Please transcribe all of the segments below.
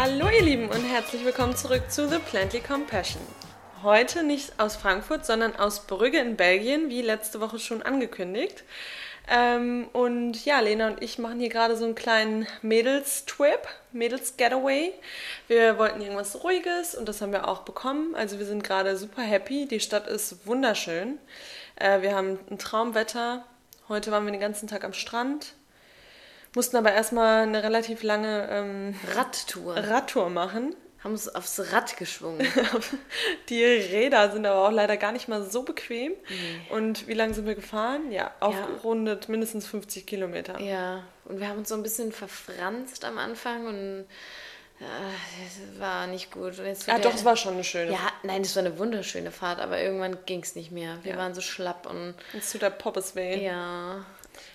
Hallo ihr Lieben und herzlich willkommen zurück zu The Plantly Compassion. Heute nicht aus Frankfurt, sondern aus Brügge in Belgien, wie letzte Woche schon angekündigt. Ähm, und ja, Lena und ich machen hier gerade so einen kleinen Mädels-Trip, Mädels-Getaway. Wir wollten irgendwas Ruhiges und das haben wir auch bekommen. Also wir sind gerade super happy. Die Stadt ist wunderschön. Äh, wir haben ein Traumwetter. Heute waren wir den ganzen Tag am Strand. Mussten aber erstmal eine relativ lange ähm, Radtour. Radtour machen. Haben uns aufs Rad geschwungen. Die Räder sind aber auch leider gar nicht mal so bequem. Und wie lange sind wir gefahren? Ja, aufgerundet mindestens 50 Kilometer. Ja, und wir haben uns so ein bisschen verfranst am Anfang und äh, das war nicht gut. Und jetzt Ah, wieder- doch, es war schon eine schöne. Ja, nein, das war eine wunderschöne Fahrt, aber irgendwann ging es nicht mehr. Wir Ja. waren so schlapp und Es tut der Poppes weh. ja,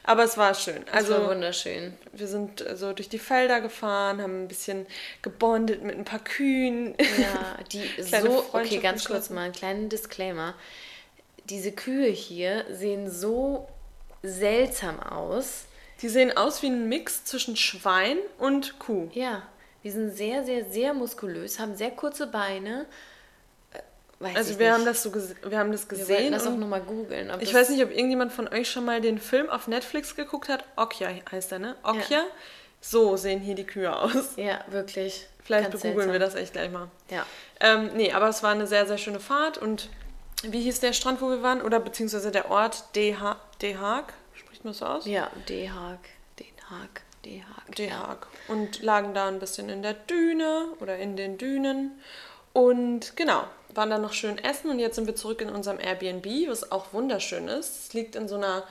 Aber es war schön. es war Also wunderschön. wir sind so durch die Felder gefahren, haben ein bisschen gebondet mit ein paar Kühen. Ja, die so, okay, ganz kurz mal einen kleinen Disclaimer. Diese Kühe hier sehen so seltsam aus. Die sehen aus wie ein Mix zwischen Schwein und Kuh. Ja, die sind sehr, sehr, sehr muskulös, haben sehr kurze Beine. Weiß Also wir nicht. haben das so wir haben das Wir wollten gesehen. das auch nochmal googeln. ich weiß nicht, ob irgendjemand von euch schon mal den Film auf Netflix geguckt hat. Okja heißt er, ne? Okja. So sehen hier die Kühe aus. Ja, wirklich. Vielleicht Ganz begoogeln wir das echt gleich mal. Ja. Ähm, nee, aber es war eine sehr, sehr schöne Fahrt und wie hieß der Strand, wo wir waren? Oder beziehungsweise der Ort De, ha De Haag? Spricht man so aus? Ja, Den Haag, Den Haag, Den Haag. De ja. Haag. Und lagen da ein bisschen in der Düne oder in den Dünen. Und genau, waren dann noch schön essen und jetzt sind wir zurück in unserem Airbnb, was auch wunderschön ist. Es liegt in so einer,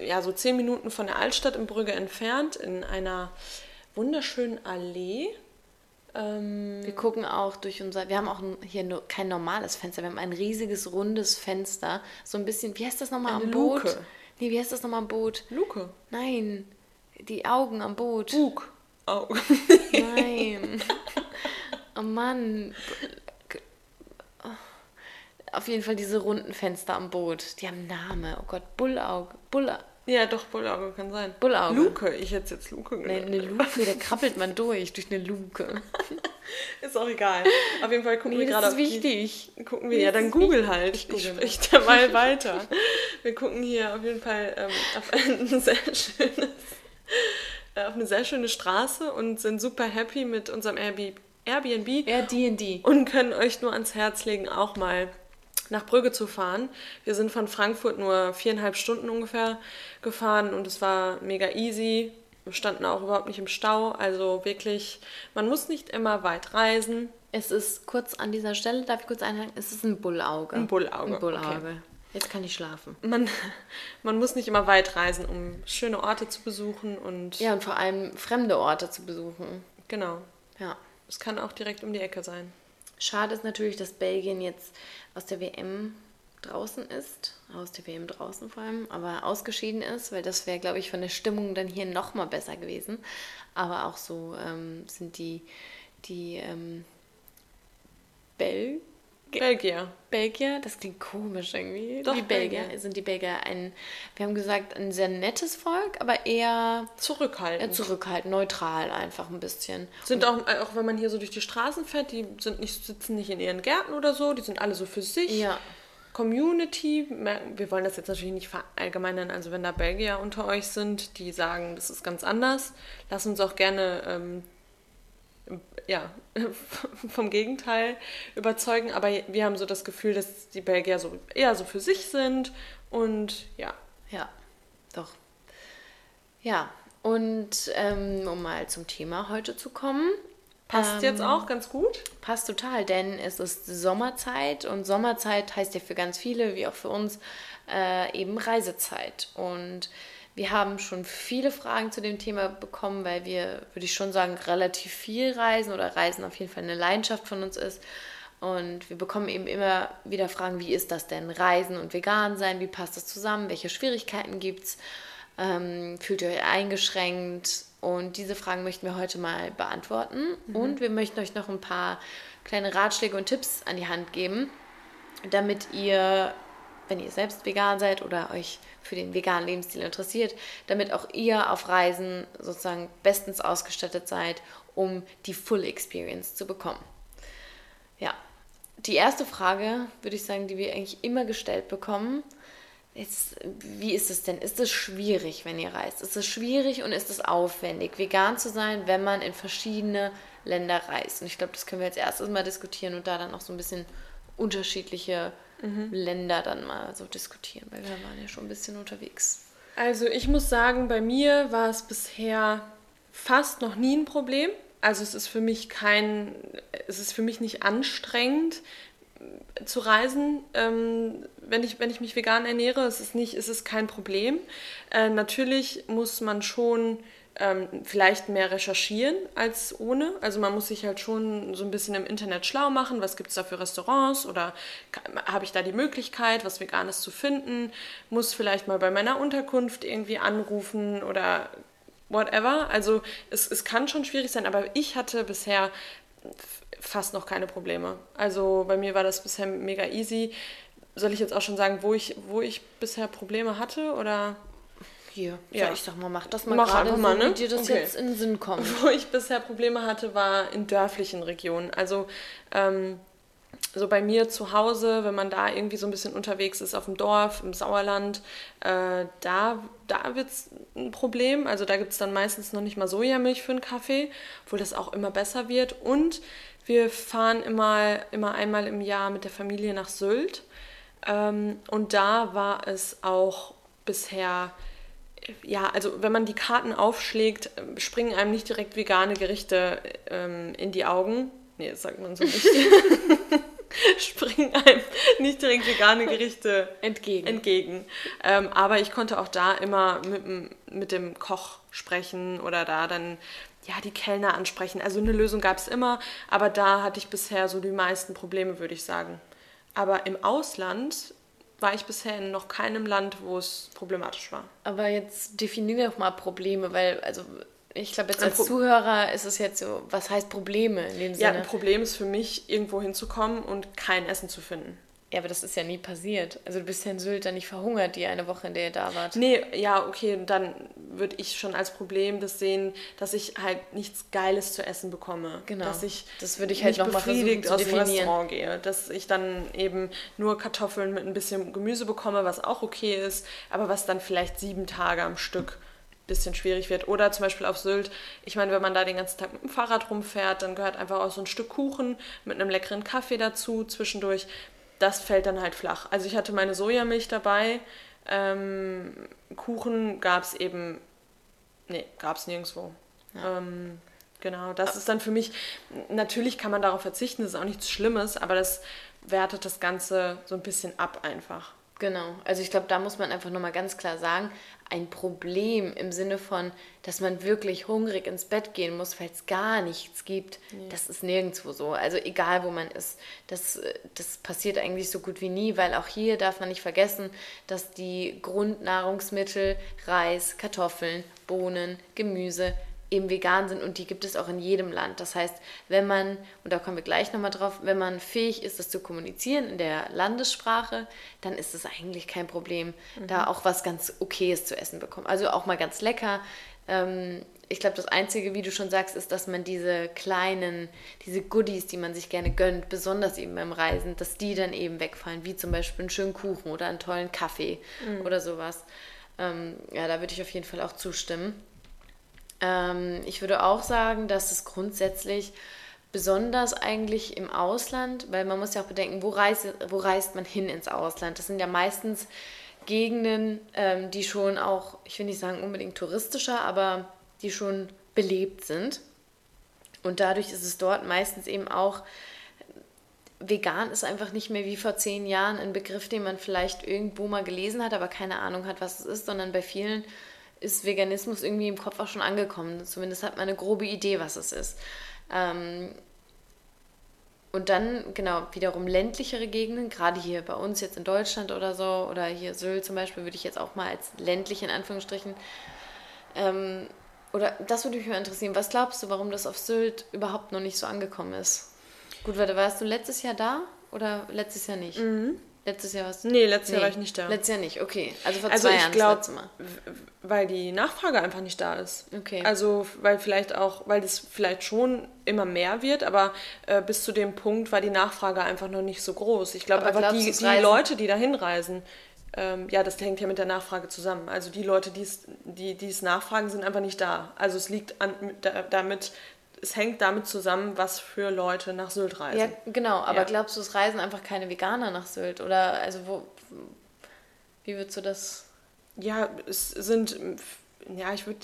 ja, so zehn Minuten von der Altstadt in Brügge entfernt, in einer wunderschönen Allee. Ähm, Wir gucken auch durch unser, wir haben auch hier nur kein normales Fenster, wir haben ein riesiges rundes Fenster, so ein bisschen, wie heißt das nochmal am Boot? Luke. Nee, wie heißt das nochmal am Boot? Luke. Nein, die Augen am Boot. Bug. Oh. Nein. Oh Mann. Auf jeden Fall diese runden Fenster am Boot. Die haben Name. Oh Gott, Bullauge. Bull, ja, doch, Bullauge kann sein. Bullauge. Luke, ich hätte jetzt Luke Nee, genannt. eine Luke, da krabbelt man durch, durch eine Luke. Ist auch egal. Auf jeden Fall gucken Nee, wir das gerade ist auf wichtig. Die, gucken wir, Nee, ja, das dann ist google halt. Ich, google mal. sprich derweil weiter. Wir gucken hier auf jeden Fall ähm, auf ein sehr schönes, äh, auf eine sehr schöne Straße und sind super happy mit unserem Airbnb, Airbnb D&D. und können euch nur ans Herz legen, auch mal nach Brügge zu fahren. Wir sind von Frankfurt nur viereinhalb Stunden ungefähr gefahren und es war mega easy. Wir standen auch überhaupt nicht im Stau. Also wirklich, man muss nicht immer weit reisen. Es ist kurz an dieser Stelle, darf ich kurz einhaken, es ist ein Bullauge. Ein Bullauge, Ein Bullauge. Jetzt kann ich schlafen. Man, man muss nicht immer weit reisen, um schöne Orte zu besuchen und Ja, und vor allem fremde Orte zu besuchen. genau. Ja. Es kann auch direkt um die Ecke sein. Schade ist natürlich, dass Belgien jetzt aus der WM draußen ist, aus der WM draußen vor allem, aber ausgeschieden ist, weil das wäre, glaube ich, von der Stimmung dann hier noch mal besser gewesen. Aber auch so ähm, sind die, die ähm, Bel Belgier. Belgier, das klingt komisch irgendwie. Doch, die Belgier, Belgier. sind die Belgier ein, wir haben gesagt, ein sehr nettes Volk, aber eher, Zurückhaltend. zurückhaltend, neutral einfach ein bisschen. Sind auch, äh, auch wenn man hier so durch die Straßen fährt, die sind nicht, sitzen nicht in ihren Gärten oder so, die sind alle so für sich. Ja. Community, wir wollen das jetzt natürlich nicht verallgemeinern, also wenn da Belgier unter euch sind, die sagen, das ist ganz anders, lasst uns auch gerne ähm, ja, vom Gegenteil überzeugen, aber wir haben so das Gefühl, dass die Belgier so eher so für sich sind und ja, Ja, doch. Ja, und ähm, um mal zum Thema heute zu kommen. passt Ähm, jetzt auch ganz gut. Passt total, denn es ist Sommerzeit und Sommerzeit heißt ja für ganz viele, wie auch für uns, äh, eben Reisezeit. Und wir haben schon viele Fragen zu dem Thema bekommen, weil wir, würde ich schon sagen, relativ viel reisen oder Reisen auf jeden Fall eine Leidenschaft von uns ist. Und wir bekommen eben immer wieder Fragen, wie ist das denn? Reisen und vegan sein, wie passt das zusammen? Welche Schwierigkeiten gibt es? Ähm, fühlt ihr euch eingeschränkt? Und diese Fragen möchten wir heute mal beantworten. Und wir möchten euch noch ein paar kleine Ratschläge und Tipps an die Hand geben, damit ihr, wenn ihr selbst vegan seid oder euch für den veganen Lebensstil interessiert, damit auch ihr auf Reisen sozusagen bestens ausgestattet seid, um die Full Experience zu bekommen. Ja, die erste Frage, würde ich sagen, die wir eigentlich immer gestellt bekommen, ist, wie ist es denn? Ist es schwierig, wenn ihr reist? Ist es schwierig und ist es aufwendig, vegan zu sein, wenn man in verschiedene Länder reist? Und ich glaube, das können wir jetzt erstes mal diskutieren und da dann auch so ein bisschen unterschiedliche mhm. Länder dann mal so diskutieren, weil wir waren ja schon ein bisschen unterwegs. Also ich muss sagen, bei mir war es bisher fast noch nie ein Problem. Also es ist für mich kein, es ist für mich nicht anstrengend zu reisen, ähm, wenn, ich, wenn ich mich vegan ernähre. Es ist, nicht, es ist kein Problem. Äh, natürlich muss man schon ähm, vielleicht mehr recherchieren als ohne. Also man muss sich halt schon so ein bisschen im Internet schlau machen, was gibt es da für Restaurants oder habe ich da die Möglichkeit, was Veganes zu finden, muss vielleicht mal bei meiner Unterkunft irgendwie anrufen oder whatever. Also es, es kann schon schwierig sein, aber ich hatte bisher fast noch keine Probleme. Also bei mir war das bisher mega easy. Soll ich jetzt auch schon sagen, wo ich, wo ich bisher Probleme hatte oder hier, ja. ich sag mal, mach das mal gerade so, ne? wie dir das okay. jetzt in den Sinn kommt. Wo ich bisher Probleme hatte, war in dörflichen Regionen. Also ähm, so bei mir zu Hause, wenn man da irgendwie so ein bisschen unterwegs ist auf dem Dorf, im Sauerland, äh, da, da wird es ein Problem. Also da gibt es dann meistens noch nicht mal Sojamilch für einen Kaffee, obwohl das auch immer besser wird. Und wir fahren immer, immer einmal im Jahr mit der Familie nach Sylt. Ähm, und da war es auch bisher ja, also wenn man die Karten aufschlägt, springen einem nicht direkt vegane Gerichte ähm, in die Augen. Nee, das sagt man so nicht. springen einem nicht direkt vegane Gerichte entgegen. entgegen. Ähm, aber ich konnte auch da immer mit, mit dem Koch sprechen oder da dann ja, die Kellner ansprechen. Also eine Lösung gab es immer, aber da hatte ich bisher so die meisten Probleme, würde ich sagen. Aber im Ausland war ich bisher in noch keinem Land, wo es problematisch war. Aber jetzt definiere doch mal Probleme, weil, also ich glaube, jetzt als Pro Zuhörer ist es jetzt so, was heißt Probleme in dem Sinne? Ja, ein Problem ist für mich, irgendwo hinzukommen und kein Essen zu finden. Ja, aber das ist ja nie passiert. Also du bist ja in Sylt dann nicht verhungert, die eine Woche, in der ihr da wart. Nee, ja, okay, dann würde ich schon als Problem das sehen, dass ich halt nichts Geiles zu essen bekomme. Genau. Dass ich das würde ich halt noch befriedigt mal aus dem Restaurant gehe. Dass ich dann eben nur Kartoffeln mit ein bisschen Gemüse bekomme, was auch okay ist, aber was dann vielleicht sieben Tage am Stück bisschen schwierig wird. Oder zum Beispiel auf Sylt, ich meine, wenn man da den ganzen Tag mit dem Fahrrad rumfährt, dann gehört einfach auch so ein Stück Kuchen mit einem leckeren Kaffee dazu zwischendurch das fällt dann halt flach. Also ich hatte meine Sojamilch dabei. Ähm, Kuchen gab es eben, nee, gab es nirgendwo. Ja. Ähm, genau, das ist dann für mich, natürlich kann man darauf verzichten, das ist auch nichts Schlimmes, aber das wertet das Ganze so ein bisschen ab einfach. Genau, also ich glaube, da muss man einfach nochmal ganz klar sagen, ein Problem im Sinne von, dass man wirklich hungrig ins Bett gehen muss, weil es gar nichts gibt. Nee. Das ist nirgendwo so. Also egal, wo man ist. Das, das passiert eigentlich so gut wie nie, weil auch hier darf man nicht vergessen, dass die Grundnahrungsmittel, Reis, Kartoffeln, Bohnen, Gemüse, eben vegan sind und die gibt es auch in jedem Land. Das heißt, wenn man, und da kommen wir gleich nochmal drauf, wenn man fähig ist, das zu kommunizieren in der Landessprache, dann ist es eigentlich kein Problem, mhm. da auch was ganz Okayes zu essen bekommen. Also auch mal ganz lecker. Ähm, ich glaube, das Einzige, wie du schon sagst, ist, dass man diese kleinen, diese Goodies, die man sich gerne gönnt, besonders eben beim Reisen, dass die dann eben wegfallen, wie zum Beispiel einen schönen Kuchen oder einen tollen Kaffee mhm. oder sowas. Ähm, ja, da würde ich auf jeden Fall auch zustimmen. Ähm, ich würde auch sagen, dass es grundsätzlich besonders eigentlich im Ausland, weil man muss ja auch bedenken, wo reist, wo reist man hin ins Ausland? Das sind ja meistens Gegenden, ähm, die schon auch, ich will nicht sagen unbedingt touristischer, aber die schon belebt sind. Und dadurch ist es dort meistens eben auch, vegan ist einfach nicht mehr wie vor zehn Jahren ein Begriff, den man vielleicht irgendwo mal gelesen hat, aber keine Ahnung hat, was es ist, sondern bei vielen ist Veganismus irgendwie im Kopf auch schon angekommen. Zumindest hat man eine grobe Idee, was es ist. Ähm, und dann, genau, wiederum ländlichere Gegenden, gerade hier bei uns jetzt in Deutschland oder so, oder hier Sylt zum Beispiel, würde ich jetzt auch mal als ländlich in Anführungsstrichen. Ähm, oder das würde mich mal interessieren. Was glaubst du, warum das auf Sylt überhaupt noch nicht so angekommen ist? Gut, warte, warst du letztes Jahr da oder letztes Jahr nicht? Mhm. Letztes Jahr warst du? Nee, letztes nee, Jahr war ich nicht da. Letztes Jahr nicht, okay. Also vor also zwei ich Jahren glaub, das letzte Mal. Weil die Nachfrage einfach nicht da ist. Okay. Also, weil vielleicht auch, weil das vielleicht schon immer mehr wird, aber äh, bis zu dem Punkt war die Nachfrage einfach noch nicht so groß. Ich glaube einfach, die, die Leute, die da hinreisen, ähm, ja, das hängt ja mit der Nachfrage zusammen. Also die Leute, die's, die es nachfragen, sind einfach nicht da. Also es liegt an, damit, es hängt damit zusammen, was für Leute nach Sylt reisen. Ja, genau, aber ja. glaubst du, es reisen einfach keine Veganer nach Sylt? Oder also wo wie würdest du das? Ja, es sind, ja, ich würde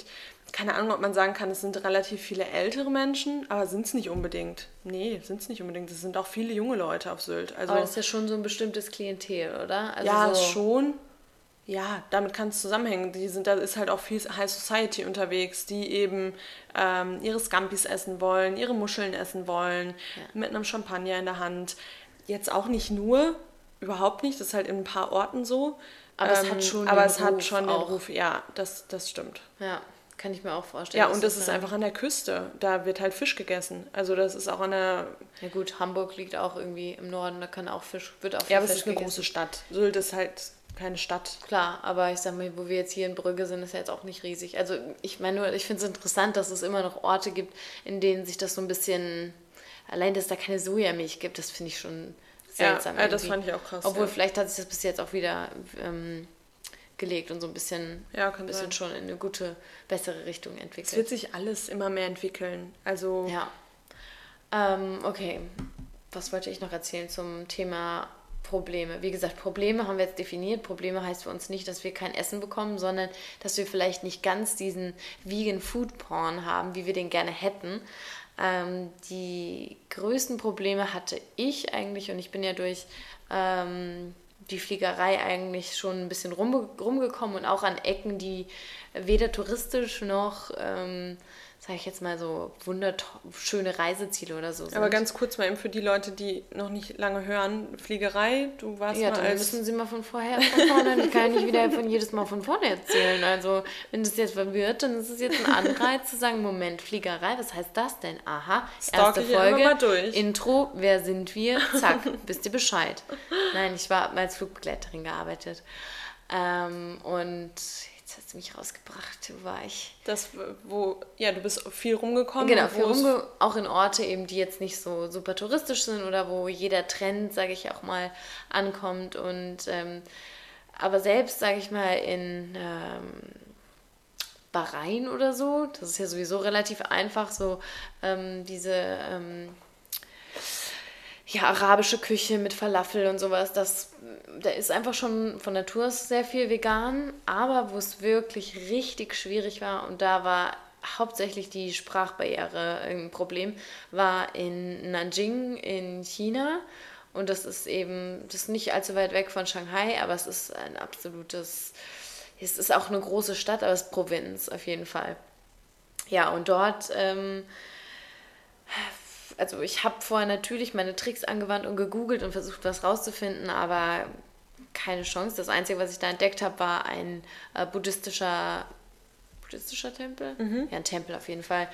keine Ahnung, ob man sagen kann, es sind relativ viele ältere Menschen, aber sind es nicht unbedingt. Nee, sind es nicht unbedingt. Es sind auch viele junge Leute auf Sylt. Also, aber das ist ja schon so ein bestimmtes Klientel, oder? Also ja, so schon. Ja, damit kann es zusammenhängen. Die sind, da ist halt auch viel High Society unterwegs, die eben ähm, ihre Scampis essen wollen, ihre Muscheln essen wollen, ja. mit einem Champagner in der Hand. Jetzt auch nicht nur, überhaupt nicht, das ist halt in ein paar Orten so. Aber ähm, es hat schon aber den es Ruf hat schon auch. den Ruf, ja, das, das stimmt. Ja. Kann ich mir auch vorstellen. Ja, und das ist einfach an der Küste. Da wird halt Fisch gegessen. Also das ist auch an der... Ja gut, Hamburg liegt auch irgendwie im Norden, da kann auch Fisch, wird auch Ja, aber es ist eine gegessen. große Stadt. Sylt ist halt keine Stadt. Klar, aber ich sag mal, wo wir jetzt hier in Brügge sind, ist ja jetzt auch nicht riesig. Also ich meine nur, ich finde es interessant, dass es immer noch Orte gibt, in denen sich das so ein bisschen... Allein, dass da keine Sojamilch gibt, das finde ich schon seltsam. Ja, ja das fand ich auch krass. Obwohl, ja. vielleicht hat sich das bis jetzt auch wieder... Ähm, gelegt und so ein bisschen, ja, ein bisschen schon in eine gute, bessere Richtung entwickelt. Es wird sich alles immer mehr entwickeln. Also. Ja. Ähm, okay. Was wollte ich noch erzählen zum Thema Probleme? Wie gesagt, Probleme haben wir jetzt definiert. Probleme heißt für uns nicht, dass wir kein Essen bekommen, sondern dass wir vielleicht nicht ganz diesen Vegan Food Porn haben, wie wir den gerne hätten. Ähm, die größten Probleme hatte ich eigentlich und ich bin ja durch ähm, die Fliegerei eigentlich schon ein bisschen rum, rumgekommen und auch an Ecken, die weder touristisch noch ähm, sage ich jetzt mal so, wunderschöne Reiseziele oder so sind. Aber ganz kurz mal eben für die Leute, die noch nicht lange hören, Fliegerei, du warst ja, mal dann müssen sie mal von vorher von vorne, ich kann nicht wieder von jedes Mal von vorne erzählen. Also, wenn das jetzt verwirrt, dann ist es jetzt ein Anreiz zu sagen, Moment, Fliegerei, was heißt das denn? Aha, erste Folge, Intro, wer sind wir? Zack, wisst ihr Bescheid. Nein, ich war als Flugbegleiterin gearbeitet. Ähm, und hast du mich rausgebracht, wo war ich? Das, wo, ja, du bist viel rumgekommen. Genau, viel rumge auch in Orte eben, die jetzt nicht so super touristisch sind oder wo jeder Trend, sage ich auch mal, ankommt. Und ähm, aber selbst, sage ich mal, in ähm, Bahrain oder so, das ist ja sowieso relativ einfach, so ähm, diese ähm, ja, arabische Küche mit Falafel und sowas, das, da ist einfach schon von Natur aus sehr viel vegan, aber wo es wirklich richtig schwierig war und da war hauptsächlich die Sprachbarriere ein Problem, war in Nanjing in China. Und das ist eben, das ist nicht allzu weit weg von Shanghai, aber es ist ein absolutes, es ist auch eine große Stadt, aber es ist Provinz auf jeden Fall. Ja, und dort ähm, also ich habe vorher natürlich meine Tricks angewandt und gegoogelt und versucht, was rauszufinden, aber keine Chance. Das Einzige, was ich da entdeckt habe, war ein äh, buddhistischer buddhistischer Tempel? Mhm. Ja, ein Tempel auf jeden Fall.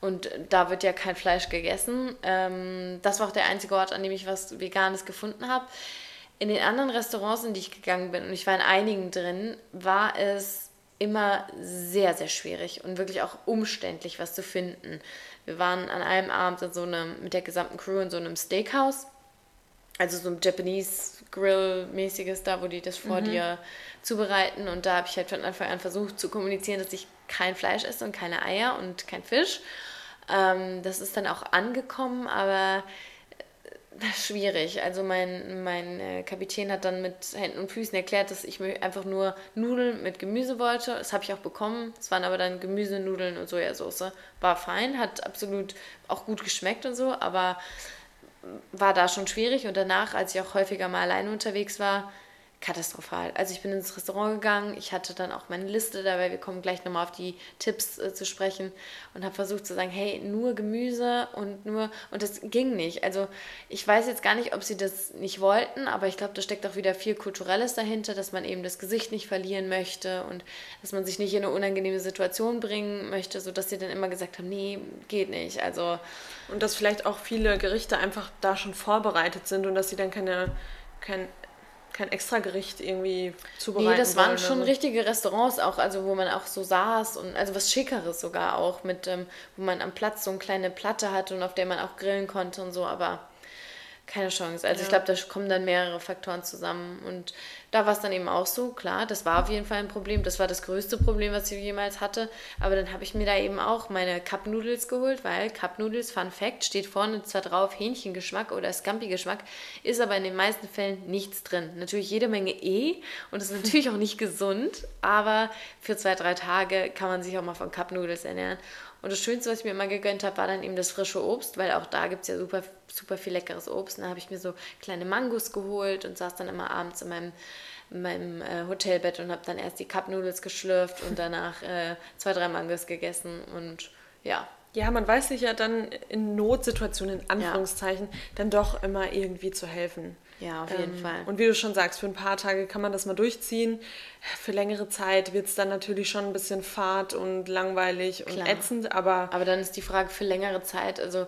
Und da wird ja kein Fleisch gegessen. Ähm, das war auch der einzige Ort, an dem ich was Veganes gefunden habe. In den anderen Restaurants, in die ich gegangen bin, und ich war in einigen drin, war es immer sehr, sehr schwierig und wirklich auch umständlich, was zu finden. Wir waren an einem Abend in so einem, mit der gesamten Crew in so einem Steakhouse. Also so ein Japanese Grill-mäßiges da, wo die das vor mhm. dir zubereiten. Und da habe ich halt von Anfang an versucht zu kommunizieren, dass ich kein Fleisch esse und keine Eier und kein Fisch. Ähm, das ist dann auch angekommen, aber schwierig. Also mein, mein äh, Kapitän hat dann mit Händen und Füßen erklärt, dass ich einfach nur Nudeln mit Gemüse wollte. Das habe ich auch bekommen. Es waren aber dann Gemüse, Nudeln und Sojasauce. War fein, hat absolut auch gut geschmeckt und so, aber war da schon schwierig. Und danach, als ich auch häufiger mal alleine unterwegs war, katastrophal. Also ich bin ins Restaurant gegangen, ich hatte dann auch meine Liste dabei, wir kommen gleich nochmal auf die Tipps äh, zu sprechen und habe versucht zu sagen, hey, nur Gemüse und nur, und das ging nicht. Also ich weiß jetzt gar nicht, ob sie das nicht wollten, aber ich glaube, da steckt auch wieder viel Kulturelles dahinter, dass man eben das Gesicht nicht verlieren möchte und dass man sich nicht in eine unangenehme Situation bringen möchte, sodass sie dann immer gesagt haben, nee, geht nicht. Also und dass vielleicht auch viele Gerichte einfach da schon vorbereitet sind und dass sie dann keine, kein kein extra Gericht irgendwie zubereiten Nee, das waren wollen, schon also. richtige Restaurants auch, also wo man auch so saß und also was Schickeres sogar auch, mit ähm, wo man am Platz so eine kleine Platte hatte und auf der man auch grillen konnte und so, aber keine Chance. Also ich glaube, da kommen dann mehrere Faktoren zusammen und da war es dann eben auch so, klar, das war auf jeden Fall ein Problem, das war das größte Problem, was ich jemals hatte, aber dann habe ich mir da eben auch meine Cup Noodles geholt, weil Cup Noodles, Fun Fact, steht vorne zwar drauf Hähnchengeschmack oder Scampi-Geschmack, ist aber in den meisten Fällen nichts drin. Natürlich jede Menge E und ist natürlich auch nicht gesund, aber für zwei, drei Tage kann man sich auch mal von Cup Noodles ernähren. Und das Schönste, was ich mir immer gegönnt habe, war dann eben das frische Obst, weil auch da gibt es ja super, super viel leckeres Obst. Und da habe ich mir so kleine Mangos geholt und saß dann immer abends in meinem, in meinem äh, Hotelbett und habe dann erst die Cup Noodles geschlürft und danach äh, zwei, drei Mangos gegessen. Und ja, Ja, man weiß sich ja dann in Notsituationen, in Anführungszeichen, dann doch immer irgendwie zu helfen. Ja, auf jeden Ähm, Fall. Und wie du schon sagst, für ein paar Tage kann man das mal durchziehen. Für längere Zeit wird es dann natürlich schon ein bisschen fad und langweilig und Klar. ätzend, aber Aber dann ist die Frage für längere Zeit, also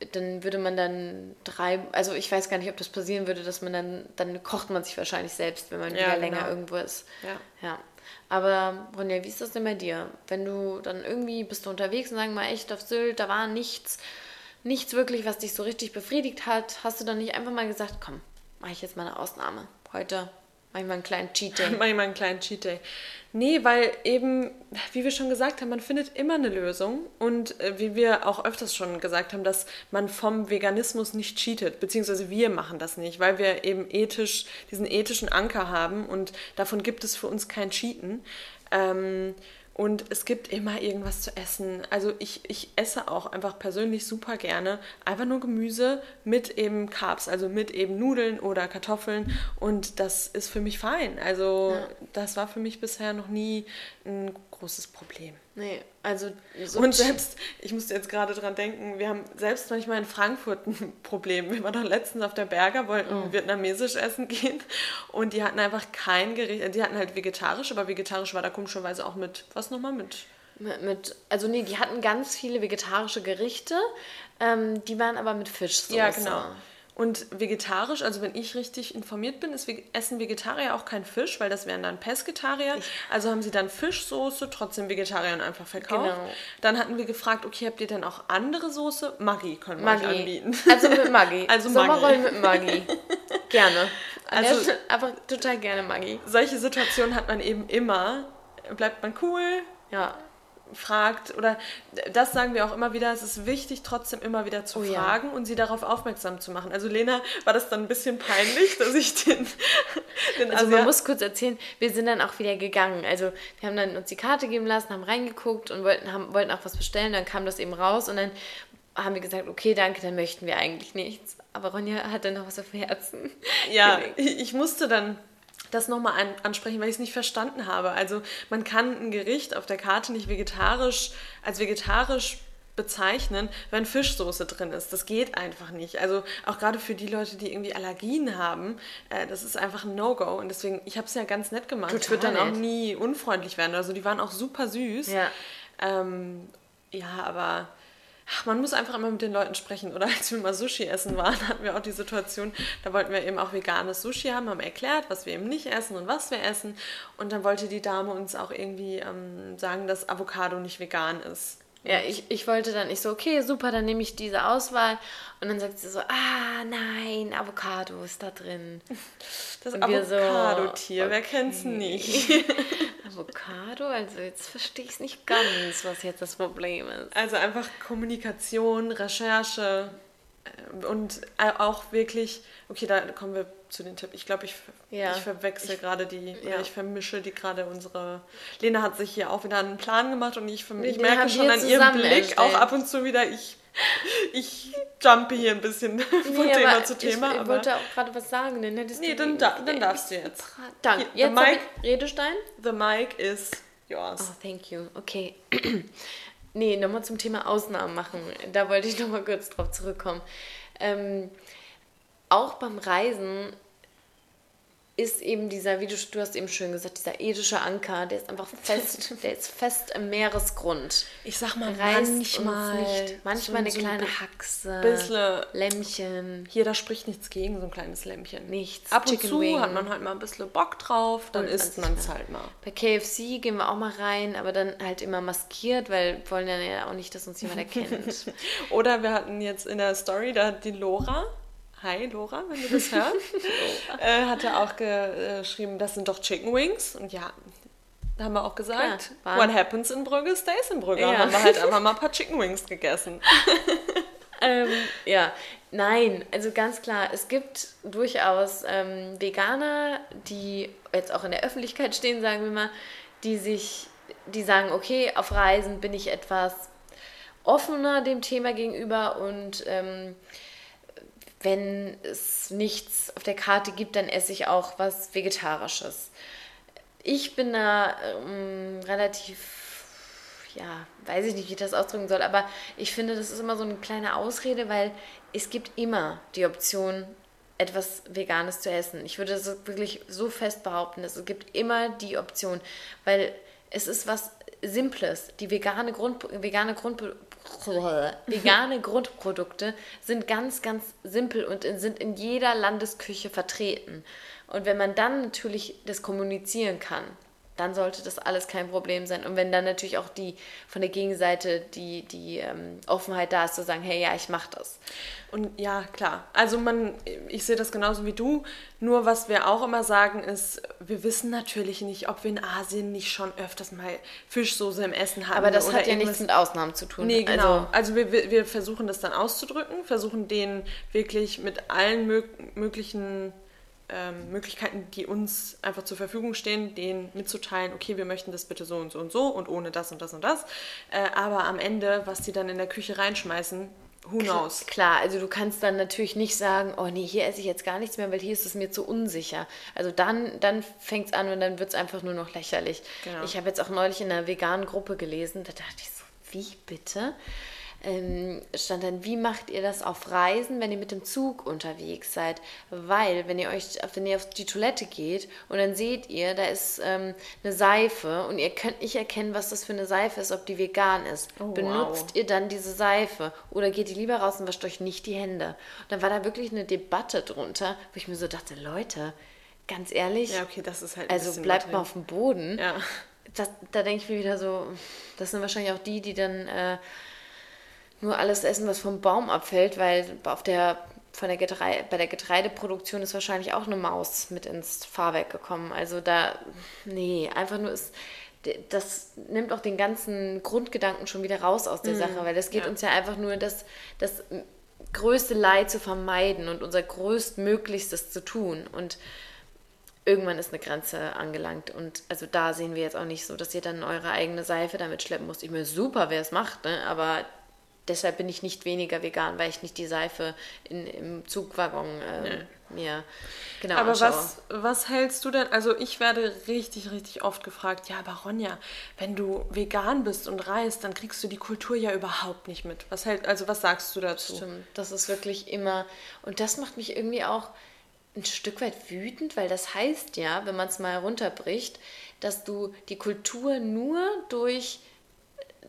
äh, dann würde man dann drei, also ich weiß gar nicht, ob das passieren würde, dass man dann, dann kocht man sich wahrscheinlich selbst, wenn man Ja, wieder genau. länger irgendwo ist. ja. Ja. Aber Ronja, wie ist das denn bei dir? Wenn du dann irgendwie bist du unterwegs und sagen mal echt auf Sylt, da war nichts, nichts wirklich, was dich so richtig befriedigt hat, hast du dann nicht einfach mal gesagt, komm, mache ich jetzt mal eine Ausnahme. Heute mache ich mal einen kleinen Cheat Day. Mach ich mal einen kleinen Cheat Day. Nee, weil eben, wie wir schon gesagt haben, man findet immer eine Lösung. Und äh, wie wir auch öfters schon gesagt haben, dass man vom Veganismus nicht cheatet. Beziehungsweise wir machen das nicht, weil wir eben ethisch, diesen ethischen Anker haben. Und davon gibt es für uns kein Cheaten. Ähm, und es gibt immer irgendwas zu essen. Also ich, ich esse auch einfach persönlich super gerne einfach nur Gemüse mit eben Carbs, also mit eben Nudeln oder Kartoffeln. Und das ist für mich fein. Also das war für mich bisher noch nie ein großes Problem. Nee, also so Und selbst, ich musste jetzt gerade dran denken, wir haben selbst manchmal in Frankfurt ein Problem. Wir waren doch letztens auf der Berger, wollten vietnamesisch essen gehen und die hatten einfach kein Gericht, die hatten halt vegetarisch, aber vegetarisch war da komischerweise auch mit, was nochmal mit? Mit, mit, also nee, die hatten ganz viele vegetarische Gerichte, ähm, die waren aber mit Fischsoße. Ja, genau. Und vegetarisch, also wenn ich richtig informiert bin, ist, essen Vegetarier auch kein Fisch, weil das wären dann Pesketarier. Also haben sie dann Fischsoße, trotzdem Vegetariern einfach verkauft. Genau. Dann hatten wir gefragt, okay, habt ihr denn auch andere Soße? Maggi können wir euch Maggi. anbieten. Also mit Maggi. Also Sommerrollen mit Maggi. Gerne. Also einfach total gerne Maggi. Solche Situationen hat man eben immer. Bleibt man cool, Ja. Fragt oder das sagen wir auch immer wieder, es ist wichtig, trotzdem immer wieder zu Oh ja. fragen und sie darauf aufmerksam zu machen. Also Lena war das dann ein bisschen peinlich, dass ich den, den Also Asia- man muss kurz erzählen, wir sind dann auch wieder gegangen. Also wir haben dann uns die Karte geben lassen, haben reingeguckt und wollten, haben, wollten auch was bestellen. Dann kam das eben raus und dann haben wir gesagt, okay, danke, dann möchten wir eigentlich nichts. Aber Ronja hat dann noch was auf dem Herzen. Ja, ich musste dann das nochmal an, ansprechen, weil ich es nicht verstanden habe. Also man kann ein Gericht auf der Karte nicht vegetarisch als vegetarisch bezeichnen, wenn Fischsoße drin ist. Das geht einfach nicht. Also auch gerade für die Leute, die irgendwie Allergien haben, äh, das ist einfach ein No-Go. Und deswegen, ich habe es ja ganz nett gemacht. ich würde Total dann auch nett. nie unfreundlich werden. Also die waren auch super süß. Ja. Ähm, ja, aber ach, man muss einfach immer mit den Leuten sprechen. Oder als wir mal Sushi essen waren, hatten wir auch die Situation, da wollten wir eben auch veganes Sushi haben, haben erklärt, was wir eben nicht essen und was wir essen. Und dann wollte die Dame uns auch irgendwie ähm, sagen, dass Avocado nicht vegan ist. Ja, ich, ich wollte dann, ich so, okay, super, dann nehme ich diese Auswahl. Und dann sagt sie so, ah, nein, Avocado ist da drin. Das wir so, Avocado-Tier, wer kennt's nicht? Avocado? Also jetzt verstehe ich es nicht ganz, was jetzt das Problem ist. Also einfach Kommunikation, Recherche äh, und äh, auch wirklich, okay, da kommen wir zu den Tipps. Ich glaube, ich, Ja. ich verwechsel gerade die, ja. ich vermische die gerade unsere. Lena hat sich hier auch wieder einen Plan gemacht und ich, ich merke schon an ihrem Blick erstellt. auch ab und zu wieder, ich, ich jumpe hier ein bisschen von Nee, Thema aber zu ich, Thema. ich aber wollte auch gerade was sagen, dann hättest nee, du... dann, da, dann darfst du jetzt. Danke. Jetzt Mike- ich Redestein? The mic is yours. Oh, thank you. Okay. nee, nochmal zum Thema Ausnahmen machen. Da wollte ich nochmal kurz drauf zurückkommen. Ähm, auch beim Reisen ist eben dieser, wie du, du hast eben schön gesagt, dieser ethische Anker, der ist einfach fest, der ist fest im Meeresgrund. Ich sag mal, manchmal, manchmal eine kleine Haxe, bisschen Lämmchen. Hier, da spricht nichts gegen so ein kleines Lämmchen. Nichts. Ab Chicken und zu Wing. hat man halt mal ein bisschen Bock drauf, dann isst man es halt mal. Bei KFC gehen wir auch mal rein, aber dann halt immer maskiert, weil wir wollen ja auch nicht, dass uns jemand erkennt. Oder wir hatten jetzt in der Story, da hat die Lora, Hi Lora, wenn du das hörst, äh, hatte auch geschrieben, das sind doch Chicken Wings. Und ja, da haben wir auch gesagt, ja, what happens in Brügge stays in Brügge. Ja. Haben wir halt einfach mal ein paar Chicken Wings gegessen. ähm, ja, nein, also ganz klar, es gibt durchaus ähm, Veganer, die jetzt auch in der Öffentlichkeit stehen, sagen wir mal, die sich, die sagen, okay, auf Reisen bin ich etwas offener dem Thema gegenüber und ähm, wenn es nichts auf der Karte gibt, dann esse ich auch was Vegetarisches. Ich bin da ähm, relativ, ja, weiß ich nicht, wie ich das ausdrücken soll, aber ich finde, das ist immer so eine kleine Ausrede, weil es gibt immer die Option, etwas Veganes zu essen. Ich würde das wirklich so fest behaupten, es gibt immer die Option, weil es ist was Simples. Die vegane, Grund, vegane Grund, vegane Grundprodukte sind ganz, ganz simpel und sind in jeder Landesküche vertreten. Und wenn man dann natürlich das kommunizieren kann, dann sollte das alles kein Problem sein. Und wenn dann natürlich auch die von der Gegenseite die, die ähm, Offenheit da ist, zu sagen, hey, ja, ich mache das. Und ja, klar. Also man, ich sehe das genauso wie du. Nur was wir auch immer sagen ist, wir wissen natürlich nicht, ob wir in Asien nicht schon öfters mal Fischsoße im Essen haben. Aber das hat ja nichts mit Ausnahmen zu tun. Nee, genau. Also, also wir, wir versuchen das dann auszudrücken, versuchen denen wirklich mit allen möglichen ähm, Möglichkeiten, die uns einfach zur Verfügung stehen, denen mitzuteilen, okay, wir möchten das bitte so und so und so und ohne das und das und das. Äh, aber am Ende, was die dann in der Küche reinschmeißen, who knows? Klar, also du kannst dann natürlich nicht sagen, oh nee, hier esse ich jetzt gar nichts mehr, weil hier ist es mir zu unsicher. Also dann, dann fängt es an und dann wird es einfach nur noch lächerlich. Genau. Ich habe jetzt auch neulich in einer veganen Gruppe gelesen, da dachte ich so, wie bitte? Ähm, stand dann, wie macht ihr das auf Reisen, wenn ihr mit dem Zug unterwegs seid? Weil, wenn ihr euch, wenn ihr auf die Toilette geht und dann seht ihr, da ist ähm, eine Seife und ihr könnt nicht erkennen, was das für eine Seife ist, ob die vegan ist. Oh, Benutzt wow. ihr dann diese Seife oder geht ihr lieber raus und wascht euch nicht die Hände? Und dann war da wirklich eine Debatte drunter, wo ich mir so dachte, Leute, ganz ehrlich, ja, okay, das ist halt also bleibt mal auf dem Boden. Ja. Das, da denke ich mir wieder so, das sind wahrscheinlich auch die, die dann äh, nur alles essen, was vom Baum abfällt, weil auf der, von der Getreide, bei der Getreideproduktion ist wahrscheinlich auch eine Maus mit ins Fahrwerk gekommen. Also da, nee, einfach nur ist, das nimmt auch den ganzen Grundgedanken schon wieder raus aus der mhm. Sache, weil es geht ja. uns ja einfach nur das, das größte Leid zu vermeiden und unser größtmöglichstes zu tun. Und irgendwann ist eine Grenze angelangt. Und also da sehen wir jetzt auch nicht so, dass ihr dann eure eigene Seife damit schleppen müsst. Ich meine, super, wer es macht, ne? aber deshalb bin ich nicht weniger vegan, weil ich nicht die Seife in, im Zugwaggon äh, nee. mir genau Aber was, was hältst du denn? Also ich werde richtig, richtig oft gefragt, ja, aber Ronja, wenn du vegan bist und reist, dann kriegst du die Kultur ja überhaupt nicht mit. Was hält, also was sagst du dazu? Stimmt, das ist wirklich immer, und das macht mich irgendwie auch ein Stück weit wütend, weil das heißt ja, wenn man es mal runterbricht, dass du die Kultur nur durch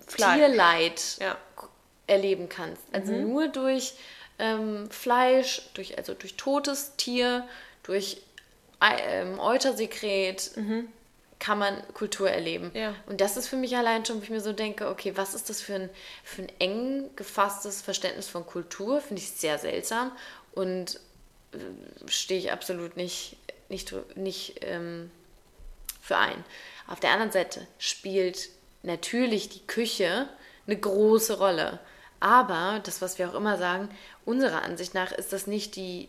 Fleisch. Tierleid ja erleben kannst. Also mhm. nur durch ähm, Fleisch, durch, also durch totes Tier, durch ähm, Eutersekret mhm. kann man Kultur erleben. Ja. Und das ist für mich allein schon, wo ich mir so denke, okay, was ist das für ein, für ein eng gefasstes Verständnis von Kultur? Finde ich sehr seltsam und äh, stehe ich absolut nicht, nicht, nicht ähm, für ein. Auf der anderen Seite spielt natürlich die Küche eine große Rolle. Aber das, was wir auch immer sagen, unserer Ansicht nach ist das nicht die,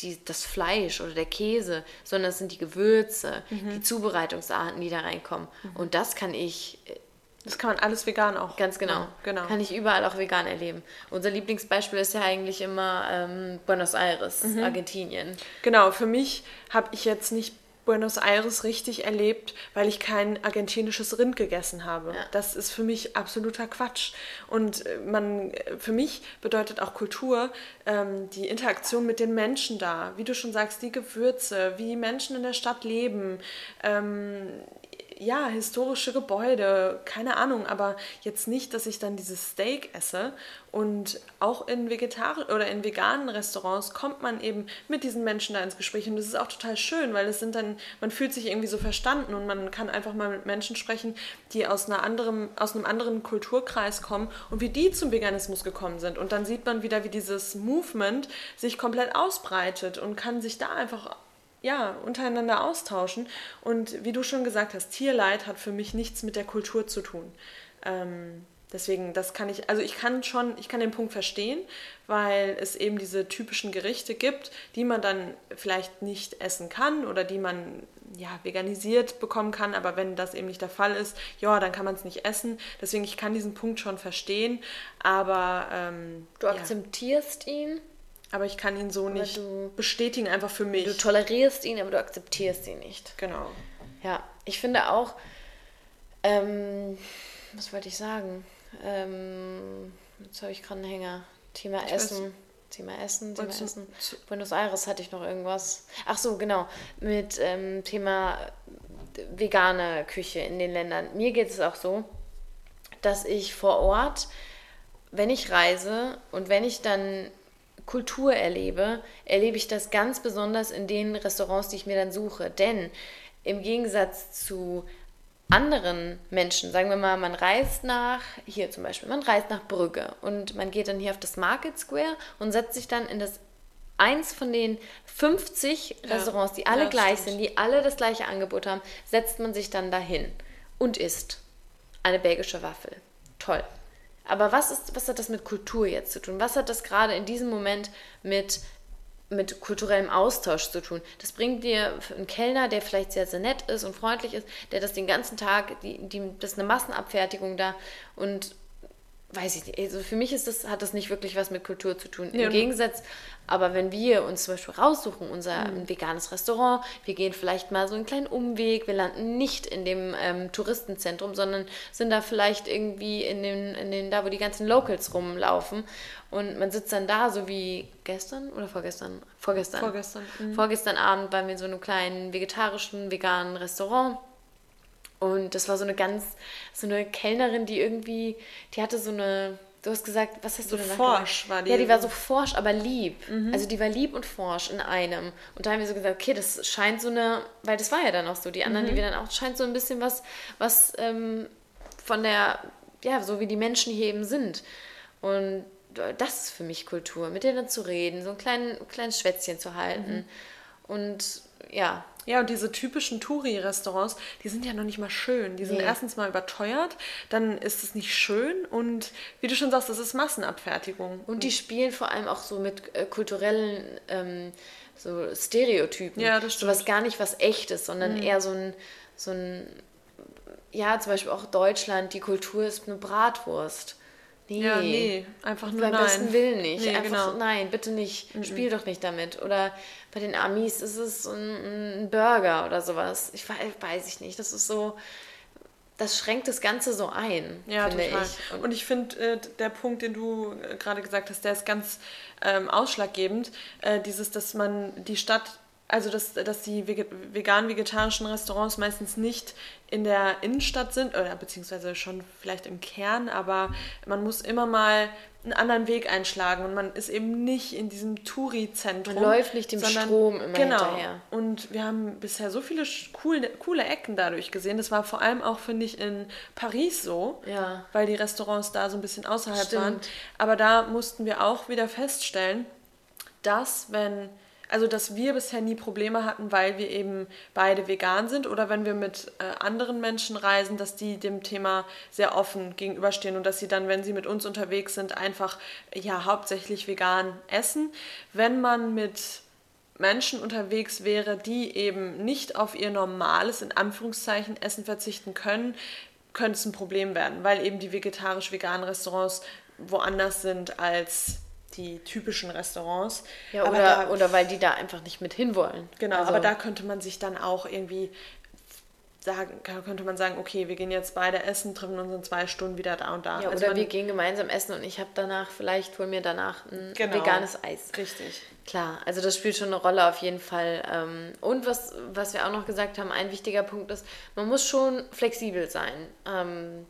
die, das Fleisch oder der Käse, sondern es sind die Gewürze, mhm. die Zubereitungsarten, die da reinkommen. Mhm. Und das kann ich. Das kann man alles vegan auch. Ganz genau. Ja, genau. Kann ich überall auch vegan erleben. Unser Lieblingsbeispiel ist ja eigentlich immer ähm, Buenos Aires, mhm. Argentinien. Genau, für mich habe ich jetzt nicht Buenos Aires richtig erlebt, weil ich kein argentinisches Rind gegessen habe. Ja. Das ist für mich absoluter Quatsch. Und äh, man, für mich bedeutet auch Kultur ähm, die Interaktion mit den Menschen da. Wie du schon sagst, die Gewürze, wie Menschen in der Stadt leben. Ähm, ja, historische Gebäude, keine Ahnung, aber jetzt nicht, dass ich dann dieses Steak esse. Und auch in vegetarischen oder in veganen Restaurants kommt man eben mit diesen Menschen da ins Gespräch. Und das ist auch total schön, weil es sind dann, man fühlt sich irgendwie so verstanden und man kann einfach mal mit Menschen sprechen, die aus, einer anderen, aus einem anderen Kulturkreis kommen und wie die zum Veganismus gekommen sind. Und dann sieht man wieder, wie dieses Movement sich komplett ausbreitet und kann sich da einfach ja, untereinander austauschen. Und wie du schon gesagt hast, Tierleid hat für mich nichts mit der Kultur zu tun. Ähm, deswegen, das kann ich, also ich kann schon, ich kann den Punkt verstehen, weil es eben diese typischen Gerichte gibt, die man dann vielleicht nicht essen kann oder die man ja, veganisiert bekommen kann, aber wenn das eben nicht der Fall ist, ja, dann kann man es nicht essen. Deswegen, ich kann diesen Punkt schon verstehen, aber... Ähm, du akzeptierst ja. ihn? Aber ich kann ihn so nicht bestätigen, einfach für mich. Du tolerierst ihn, aber du akzeptierst ihn nicht. Genau. Ja, ich finde auch, ähm, was wollte ich sagen? Ähm, jetzt habe ich gerade einen Hänger. Thema ich Essen. Weiß. Thema Essen, Thema Was Essen. Buenos Aires hatte ich noch irgendwas. Ach so, genau. Mit ähm, Thema vegane Küche in den Ländern. Mir geht es auch so, dass ich vor Ort, wenn ich reise und wenn ich dann Kultur erlebe, erlebe ich das ganz besonders in den Restaurants, die ich mir dann suche. Denn im Gegensatz zu anderen Menschen, sagen wir mal, man reist nach, hier zum Beispiel, man reist nach Brügge und man geht dann hier auf das Market Square und setzt sich dann in das eins von den 50 ja. Restaurants, die alle ja, gleich stimmt. sind, die alle das gleiche Angebot haben, setzt man sich dann dahin und isst eine belgische Waffel. Toll. Aber was, ist, was hat das mit Kultur jetzt zu tun? Was hat das gerade in diesem Moment mit, mit kulturellem Austausch zu tun? Das bringt dir einen Kellner, der vielleicht sehr, sehr nett ist und freundlich ist, der das den ganzen Tag, die, die, das ist eine Massenabfertigung da und weiß ich nicht, also für mich ist das, hat das nicht wirklich was mit Kultur zu tun. Ja. Im Gegensatz, aber wenn wir uns zum Beispiel raussuchen, unser mhm. veganes Restaurant, wir gehen vielleicht mal so einen kleinen Umweg, wir landen nicht in dem ähm, Touristenzentrum, sondern sind da vielleicht irgendwie in den, in den, da wo die ganzen Locals rumlaufen und man sitzt dann da, so wie gestern oder vorgestern? Vorgestern. Vorgestern. Mhm. Vorgestern Abend waren wir in so einem kleinen vegetarischen, veganen Restaurant und das war so eine ganz, so eine Kellnerin, die irgendwie, die hatte so eine, du hast gesagt, was hast so du denn forsch war die. Ja, die war so forsch, aber lieb. Mhm. Also die war lieb und forsch in einem. Und da haben wir so gesagt, okay, das scheint so eine, weil das war ja dann auch so, die anderen, mhm. die wir dann auch, scheint so ein bisschen was, was ähm, von der, ja, so wie die Menschen hier eben sind. Und das ist für mich Kultur, mit denen zu reden, so ein klein, kleines Schwätzchen zu halten. Mhm. Und ja, ja, und diese typischen Touri-Restaurants, die sind ja noch nicht mal schön. Die sind nee. erstens mal überteuert, dann ist es nicht schön und wie du schon sagst, das ist Massenabfertigung. Und die spielen vor allem auch so mit äh, kulturellen ähm, so Stereotypen. Ja, das stimmt. So was gar nicht was echtes, sondern mhm. eher so ein, so ein, ja, zum Beispiel auch Deutschland, die Kultur ist eine Bratwurst. Nee. Ja, nee, einfach nur Beim nein. besten Willen nicht. Nee, einfach genau. nein, bitte nicht. Mhm. Spiel doch nicht damit. Oder bei den Amis ist es ein, ein Burger oder sowas. Ich weiß, weiß ich nicht. Das ist so, das schränkt das Ganze so ein, ja, finde total. ich. Und, Und ich finde, äh, der Punkt, den du äh, gerade gesagt hast, der ist ganz ähm, ausschlaggebend. Äh, dieses, dass man die Stadt also dass, dass die vegan-vegetarischen Restaurants meistens nicht in der Innenstadt sind, oder beziehungsweise schon vielleicht im Kern, aber man muss immer mal einen anderen Weg einschlagen und man ist eben nicht in diesem Touri-Zentrum. Man läuft nicht dem sondern, Strom immer genau. hinterher. Und wir haben bisher so viele coole, coole Ecken dadurch gesehen. Das war vor allem auch, finde ich, in Paris so, ja. weil die Restaurants da so ein bisschen außerhalb Stimmt. waren. Aber da mussten wir auch wieder feststellen, dass wenn also dass wir bisher nie Probleme hatten, weil wir eben beide vegan sind oder wenn wir mit äh, anderen Menschen reisen, dass die dem Thema sehr offen gegenüberstehen und dass sie dann, wenn sie mit uns unterwegs sind, einfach ja hauptsächlich vegan essen. Wenn man mit Menschen unterwegs wäre, die eben nicht auf ihr normales, in Anführungszeichen, Essen verzichten können, könnte es ein Problem werden, weil eben die vegetarisch-veganen Restaurants woanders sind als die typischen Restaurants. Ja, oder, da, oder weil die da einfach nicht mit hinwollen. Genau, also, aber da könnte man sich dann auch irgendwie sagen, könnte man sagen, okay, wir gehen jetzt beide essen, treffen uns in zwei Stunden wieder da und da. Ja, also oder wir gehen gemeinsam essen und ich habe danach, vielleicht hol mir danach ein genau, veganes Eis. Richtig. Klar, also das spielt schon eine Rolle auf jeden Fall. Ähm, und was, was wir auch noch gesagt haben, ein wichtiger Punkt ist, man muss schon flexibel sein, ähm,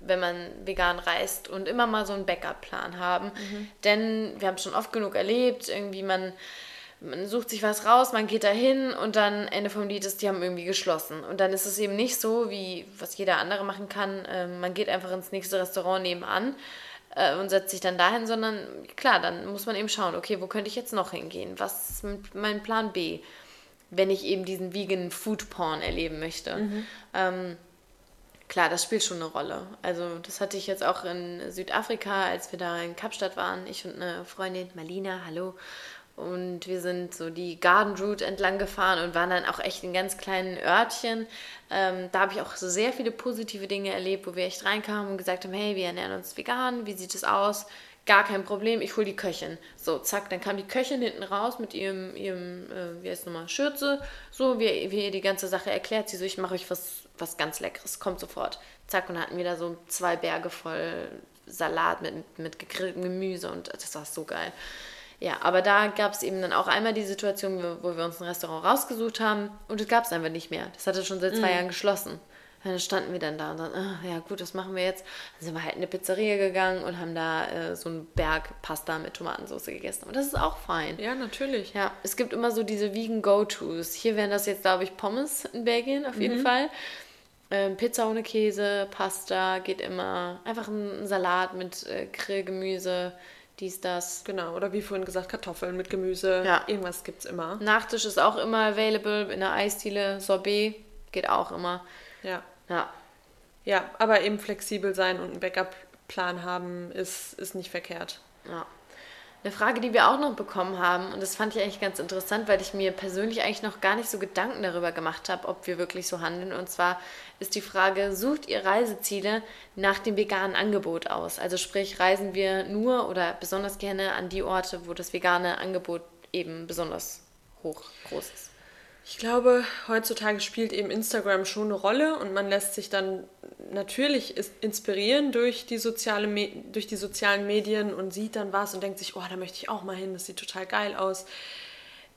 wenn man vegan reist und immer mal so einen Backup-Plan haben. Mhm. Denn wir haben schon oft genug erlebt, irgendwie man man sucht sich was raus, man geht dahin und dann Ende vom Lied ist, die haben irgendwie geschlossen. Und dann ist es eben nicht so, wie was jeder andere machen kann. Äh, man geht einfach ins nächste Restaurant nebenan äh, und setzt sich dann dahin, sondern klar, dann muss man eben schauen, okay, wo könnte ich jetzt noch hingehen? Was ist mein Plan B, wenn ich eben diesen vegan Food Porn erleben möchte? Mhm. Ähm, klar, das spielt schon eine Rolle. Also das hatte ich jetzt auch in Südafrika, als wir da in Kapstadt waren, ich und eine Freundin, Malina, hallo. Und wir sind so die Garden Route entlang gefahren und waren dann auch echt in ganz kleinen Örtchen. Ähm, da habe ich auch so sehr viele positive Dinge erlebt, wo wir echt reinkamen und gesagt haben, hey, wir ernähren uns vegan, wie sieht es aus? Gar kein Problem, ich hole die Köchin. So, zack, dann kam die Köchin hinten raus mit ihrem, ihrem äh, wie heißt es nochmal, Schürze. So, wie, wie ihr die ganze Sache erklärt. Sie so, ich mache euch was, was ganz Leckeres, kommt sofort. Zack, und hatten wir da so zwei Berge voll Salat mit, mit gegrilltem Gemüse und das war so geil. Ja, aber da gab es eben dann auch einmal die Situation, wo wir uns ein Restaurant rausgesucht haben und es gab es einfach nicht mehr. Das hatte schon seit zwei mhm. Jahren geschlossen. dann standen wir dann da und dann, oh, ja gut, was machen wir jetzt? Dann sind wir halt in eine Pizzeria gegangen und haben da äh, so einen Berg Pasta mit Tomatensauce gegessen. Und das ist auch fein. Ja, natürlich. Ja, es gibt immer so diese Vegan Go-Tos. Hier wären das jetzt, glaube ich, Pommes in Belgien auf jeden mhm. Fall. Ähm, Pizza ohne Käse, Pasta geht immer. Einfach ein Salat mit äh, Grillgemüse dies, das. Genau, oder wie vorhin gesagt, Kartoffeln mit Gemüse. Ja. Irgendwas gibt es immer. Nachtisch ist auch immer available in der Eisdiele. Sorbet geht auch immer. Ja. Ja. Ja, aber eben flexibel sein und einen Backup-Plan haben ist, ist nicht verkehrt. Ja. Eine Frage, die wir auch noch bekommen haben, und das fand ich eigentlich ganz interessant, weil ich mir persönlich eigentlich noch gar nicht so Gedanken darüber gemacht habe, ob wir wirklich so handeln. Und zwar ist die Frage, sucht ihr Reiseziele nach dem veganen Angebot aus? Also sprich, reisen wir nur oder besonders gerne an die Orte, wo das vegane Angebot eben besonders hoch groß ist? Ich glaube, heutzutage spielt eben Instagram schon eine Rolle und man lässt sich dann natürlich inspirieren durch die, soziale durch die sozialen Medien und sieht dann was und denkt sich, oh, da möchte ich auch mal hin, das sieht total geil aus.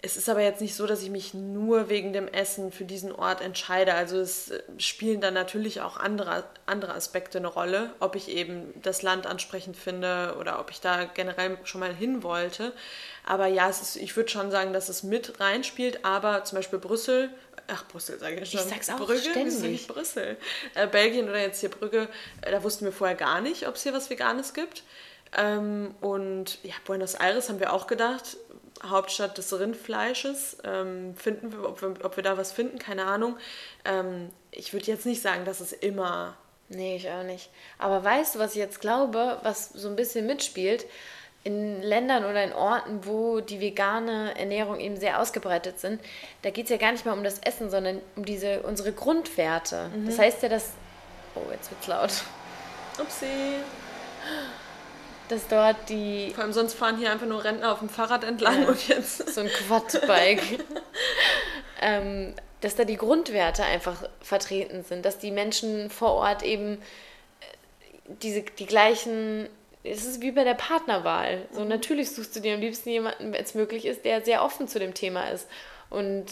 Es ist aber jetzt nicht so, dass ich mich nur wegen dem Essen für diesen Ort entscheide. Also es äh, spielen dann natürlich auch andere, andere Aspekte eine Rolle, ob ich eben das Land ansprechend finde oder ob ich da generell schon mal hin wollte. Aber ja, ist, ich würde schon sagen, dass es mit reinspielt, aber zum Beispiel Brüssel, ach Brüssel sage ich schon, ich sag's auch Brügge, ständig. Brüssel, äh, Belgien oder jetzt hier Brügge, äh, da wussten wir vorher gar nicht, ob es hier was Veganes gibt. Ähm, und ja, Buenos Aires haben wir auch gedacht, Hauptstadt des Rindfleisches. Ähm, finden wir ob, wir, ob wir da was finden, keine Ahnung. Ähm, ich würde jetzt nicht sagen, dass es immer. Nee, ich auch nicht. Aber weißt du, was ich jetzt glaube, was so ein bisschen mitspielt? In Ländern oder in Orten, wo die vegane Ernährung eben sehr ausgebreitet sind, da geht es ja gar nicht mal um das Essen, sondern um diese unsere Grundwerte. Mhm. Das heißt ja, dass. Oh, jetzt wird's laut. Upsi dass dort die. Vor allem sonst fahren hier einfach nur Rentner auf dem Fahrrad entlang ja, und jetzt. So ein Quadbike. ähm, dass da die Grundwerte einfach vertreten sind, dass die Menschen vor Ort eben äh, diese, die gleichen. Es ist wie bei der Partnerwahl. So, mhm. natürlich suchst du dir am liebsten jemanden, wenn es möglich ist, der sehr offen zu dem Thema ist. Und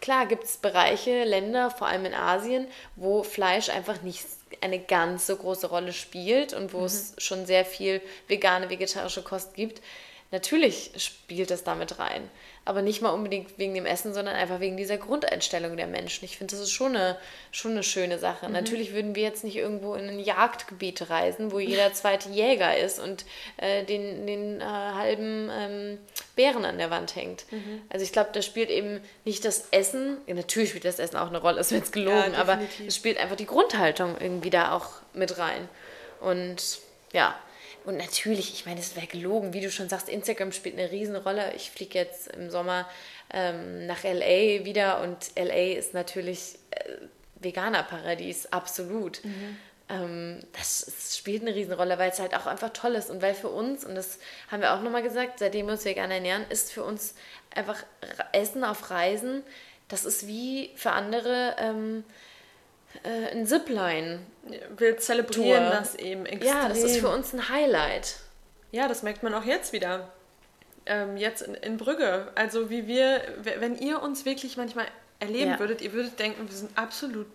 klar gibt es Bereiche, Länder, vor allem in Asien, wo Fleisch einfach nicht eine ganz so große Rolle spielt und wo mhm. es schon sehr viel vegane, vegetarische Kost gibt. Natürlich spielt das damit rein aber nicht mal unbedingt wegen dem Essen, sondern einfach wegen dieser Grundeinstellung der Menschen. Ich finde, das ist schon eine, schon eine schöne Sache. Mhm. Natürlich würden wir jetzt nicht irgendwo in ein Jagdgebiet reisen, wo jeder zweite Jäger ist und äh, den, den äh, halben ähm, Bären an der Wand hängt. Mhm. Also ich glaube, da spielt eben nicht das Essen, ja, natürlich spielt das Essen auch eine Rolle, ist mir jetzt gelogen, ja, aber es spielt einfach die Grundhaltung irgendwie da auch mit rein. Und ja, und natürlich, ich meine, es wäre gelogen, wie du schon sagst, Instagram spielt eine Riesenrolle. Ich fliege jetzt im Sommer ähm, nach LA wieder und LA ist natürlich äh, Veganer-Paradies, absolut. Mhm. ähm, das, das, spielt eine Riesenrolle, weil es halt auch einfach toll ist und weil für uns, und das haben wir auch nochmal gesagt, seitdem wir uns vegan ernähren, ist für uns einfach Essen auf Reisen, das ist wie für andere ähm, äh, ein Zipline. Wir zelebrieren Tour. das eben extrem. Ja, das ist für uns ein Highlight. Ja, das merkt man auch jetzt wieder. Ähm, jetzt in, in Brügge. Also wie wir, wenn ihr uns wirklich manchmal erleben ja. würdet, ihr würdet denken, wir sind absolut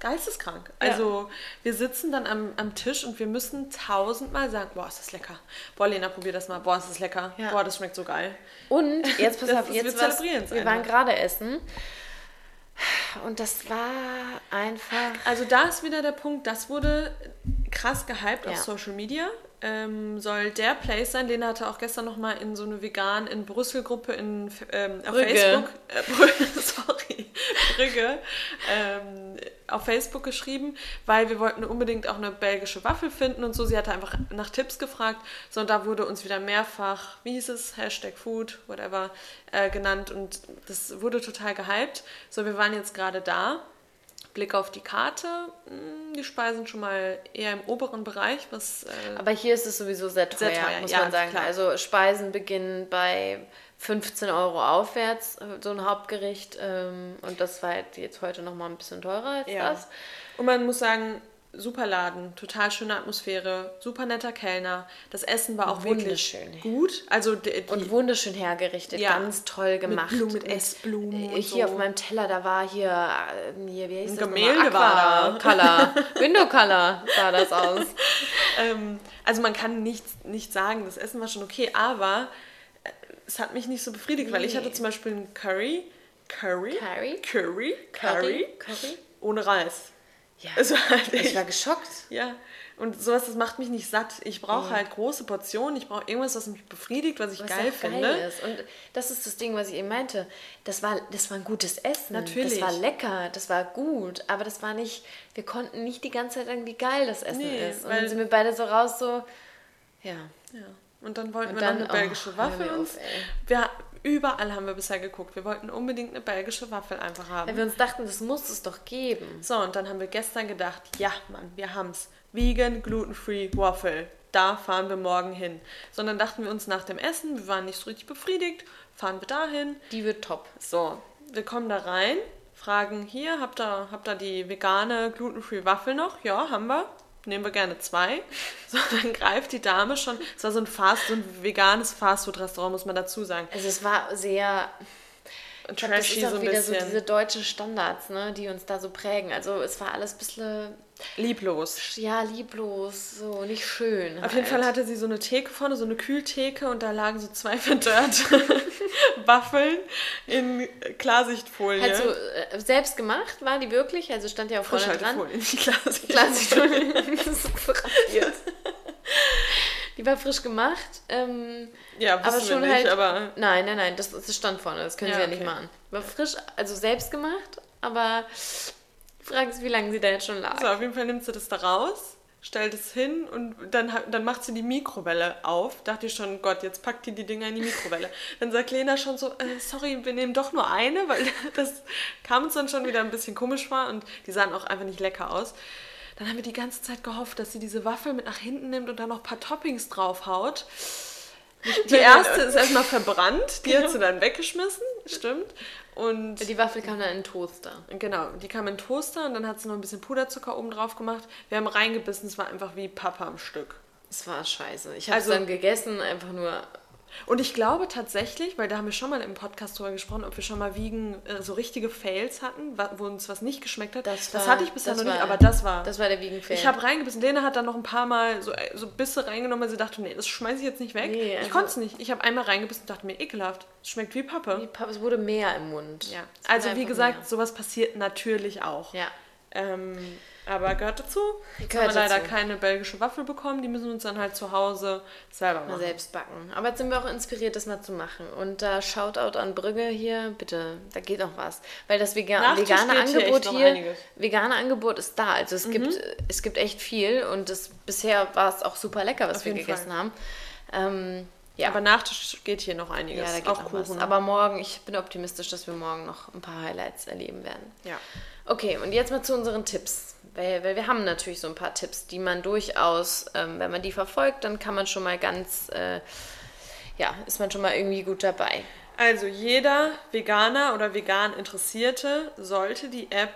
geisteskrank. Ja. Also wir sitzen dann am, am Tisch und wir müssen tausendmal sagen, boah, ist das lecker. Boah, Lena, probier das mal. Boah, ist das lecker. Ja. Boah, das schmeckt so geil. Und jetzt pass auf, jetzt wir, was, wir waren gerade essen und das war einfach. Also da ist wieder der Punkt, das wurde krass gehypt ja. auf Social Media. Ähm, soll der Place sein. Lena hatte auch gestern noch mal in so eine vegan in Brüssel Gruppe in ähm, auf Brügge. Facebook, äh, Brügge, sorry, Brügge, ähm, auf Facebook geschrieben, weil wir wollten unbedingt auch eine belgische Waffel finden und so. Sie hatte einfach nach Tipps gefragt. So, und da wurde uns wieder mehrfach, wie hieß es, Hashtag Food, whatever, äh, genannt und das wurde total gehypt. So, wir waren jetzt gerade da. Blick auf die Karte, hm, die Speisen schon mal eher im oberen Bereich. Was, äh, Aber hier ist es sowieso sehr teuer, sehr teuer muss ja, man sagen. Klar. Also Speisen beginnen bei 15 Euro aufwärts, äh, so ein Hauptgericht. Ähm, und das war jetzt heute noch mal ein bisschen teurer als ja. das. Und man muss sagen, super Laden, total schöne Atmosphäre, super netter Kellner. Das Essen war auch wirklich gut. Also die, die, und wunderschön hergerichtet, ja, ganz toll gemacht. Mit, Blumen, mit Essblumen. Äh, hier so. auf meinem Teller, da war hier, äh, hier wie heißt Ein das Gemälde war da. Color, Window Color sah das aus. ähm, also man kann nicht, nicht sagen, das Essen war schon okay, aber es hat mich nicht so befriedigt, nee. weil ich hatte zum Beispiel einen Curry, Curry, Curry, Curry, Curry, Curry, ohne Reis. Ja. Also halt ich war geschockt. Ja. Und sowas, das macht mich nicht satt. Ich brauche ja. halt große Portionen. Ich brauche irgendwas, was mich befriedigt, was ich was geil finde. Geil ist. Und das ist das Ding, was ich eben meinte. Das war, das war ein gutes Essen. Natürlich. Das war lecker, das war gut. Aber das war nicht, wir konnten nicht die ganze Zeit sagen, wie geil das Essen nee, ist. Und dann sind wir beide so raus, so, ja. Ja. Und dann wollten und wir dann, noch eine belgische oh, Waffel uns. Wir, überall haben wir bisher geguckt. Wir wollten unbedingt eine belgische Waffel einfach haben. Weil wir uns dachten, das muss es doch geben. So, und dann haben wir gestern gedacht, ja, Mann, wir haben's. Vegan, gluten-free Waffel. Da fahren wir morgen hin. Sondern dachten wir uns nach dem Essen, wir waren nicht so richtig befriedigt, fahren wir dahin. Die wird top. So, wir kommen da rein, fragen, hier, habt ihr, habt ihr die vegane, gluten-free Waffel noch? Ja, haben wir nehmen wir gerne zwei. So, dann greift die Dame schon. Es war so ein Fast, so ein veganes Fastfood-Restaurant, muss man dazu sagen. Also es war sehr trashy das ist auch so wieder bisschen. so diese deutschen Standards, ne, die uns da so prägen. Also es war alles ein bisschen Lieblos. Ja, lieblos, so nicht schön. Auf halt. jeden Fall hatte sie so eine Theke vorne, so eine Kühltheke und da lagen so zwei verdörrte Waffeln in Klarsichtfolie. Halt so äh, selbst gemacht war die wirklich? Also stand ja auch vorne dran. Nicht Klarsichtfolie. Klarsichtfolie. die war frisch gemacht. Ähm, ja, aber schon nicht, halt. Aber nein, nein, nein, das, das stand vorne, das können ja, sie ja okay. nicht machen. War frisch, also selbst gemacht, aber Frag sie, wie lange sie da jetzt schon lag. So, auf jeden Fall nimmt sie das da raus, stellt es hin und dann, dann macht sie die Mikrowelle auf. Dachte ich schon, Gott, jetzt packt die die Dinger in die Mikrowelle. Dann sagt Lena schon so, äh, sorry, wir nehmen doch nur eine, weil das kam uns dann schon wieder ein bisschen komisch vor und die sahen auch einfach nicht lecker aus. Dann haben wir die ganze Zeit gehofft, dass sie diese Waffel mit nach hinten nimmt und dann noch ein paar Toppings draufhaut. Die erste ist erstmal verbrannt, die hat sie dann weggeschmissen, stimmt. Und die Waffel kam dann in den Toaster. Genau, die kam in den Toaster und dann hat sie noch ein bisschen Puderzucker oben drauf gemacht. Wir haben reingebissen, es war einfach wie Papa am Stück. Es war scheiße. Ich habe es also, dann gegessen, einfach nur und ich glaube tatsächlich, weil da haben wir schon mal im Podcast drüber gesprochen, ob wir schon mal wiegen äh, so richtige Fails hatten, wo uns was nicht geschmeckt hat. Das, war, das hatte ich bisher noch war, nicht, aber das war. Das war der Wiegen-Fail. Ich habe reingebissen. Lena hat dann noch ein paar Mal so, äh, so Bisse reingenommen, weil sie dachte, nee, das schmeiße ich jetzt nicht weg. Nee, ich also konnte es nicht. Ich habe einmal reingebissen und dachte mir, ekelhaft. Es schmeckt wie Pappe. Wie Pappe. Es wurde mehr im Mund. Ja. Also wie gesagt, mehr. sowas passiert natürlich auch. Ja. Ähm, aber gehört dazu. Jetzt gehört haben wir leider dazu. keine belgische Waffel bekommen. Die müssen uns dann halt zu Hause selber machen. Mal selbst backen. Aber jetzt sind wir auch inspiriert, das mal zu machen. Und da Shoutout an Brügge hier, bitte, da geht auch was. Weil das Vegan vegane Angebot hier, hier vegane Angebot ist da. Also es, mhm. gibt, es gibt echt viel und das, bisher war es auch super lecker, was Auf wir gegessen Fall. haben. Ähm, ja. Aber Nachtisch geht hier noch einiges. Ja, da geht auch Kuchen. Was. Aber morgen, ich bin optimistisch, dass wir morgen noch ein paar Highlights erleben werden. Ja. Okay, und jetzt mal zu unseren Tipps weil, weil wir haben natürlich so ein paar Tipps, die man durchaus, ähm, wenn man die verfolgt, dann kann man schon mal ganz, äh, ja, ist man schon mal irgendwie gut dabei. Also jeder Veganer oder vegan Interessierte sollte die App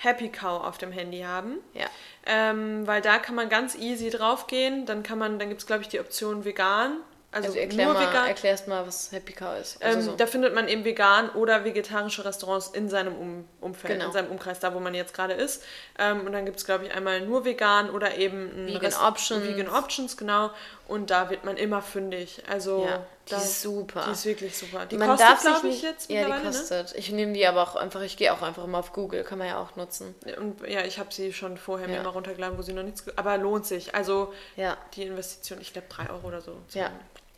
Happy Cow auf dem Handy haben. Ja. Ähm, weil da kann man ganz easy draufgehen. Dann kann man, dann gibt es, glaube ich, die Option vegan also, also erklär nur mal, vegan. erklärst mal, was Happy Cow ist. Also Ähm, so. Da findet man eben vegan oder vegetarische Restaurants in seinem um Umfeld, Genau. in seinem Umkreis, da wo man jetzt gerade ist. Ähm, und dann gibt es, glaube ich, einmal nur vegan oder eben Vegan Rest- Options. Vegan Options, genau. Und da wird man immer fündig. Also Ja, die ist super. Die ist wirklich super. Die man kostet, glaube ich, jetzt Ja, die ne? kostet. Ich nehme die aber auch einfach, ich gehe auch einfach immer auf Google, kann man ja auch nutzen. ne? Und ja, ich habe sie schon vorher mir Ja. mal runtergeladen, wo sie noch nichts... Aber lohnt sich. Also Ja. die Investition, ich glaube, 3 Euro oder so. Ja.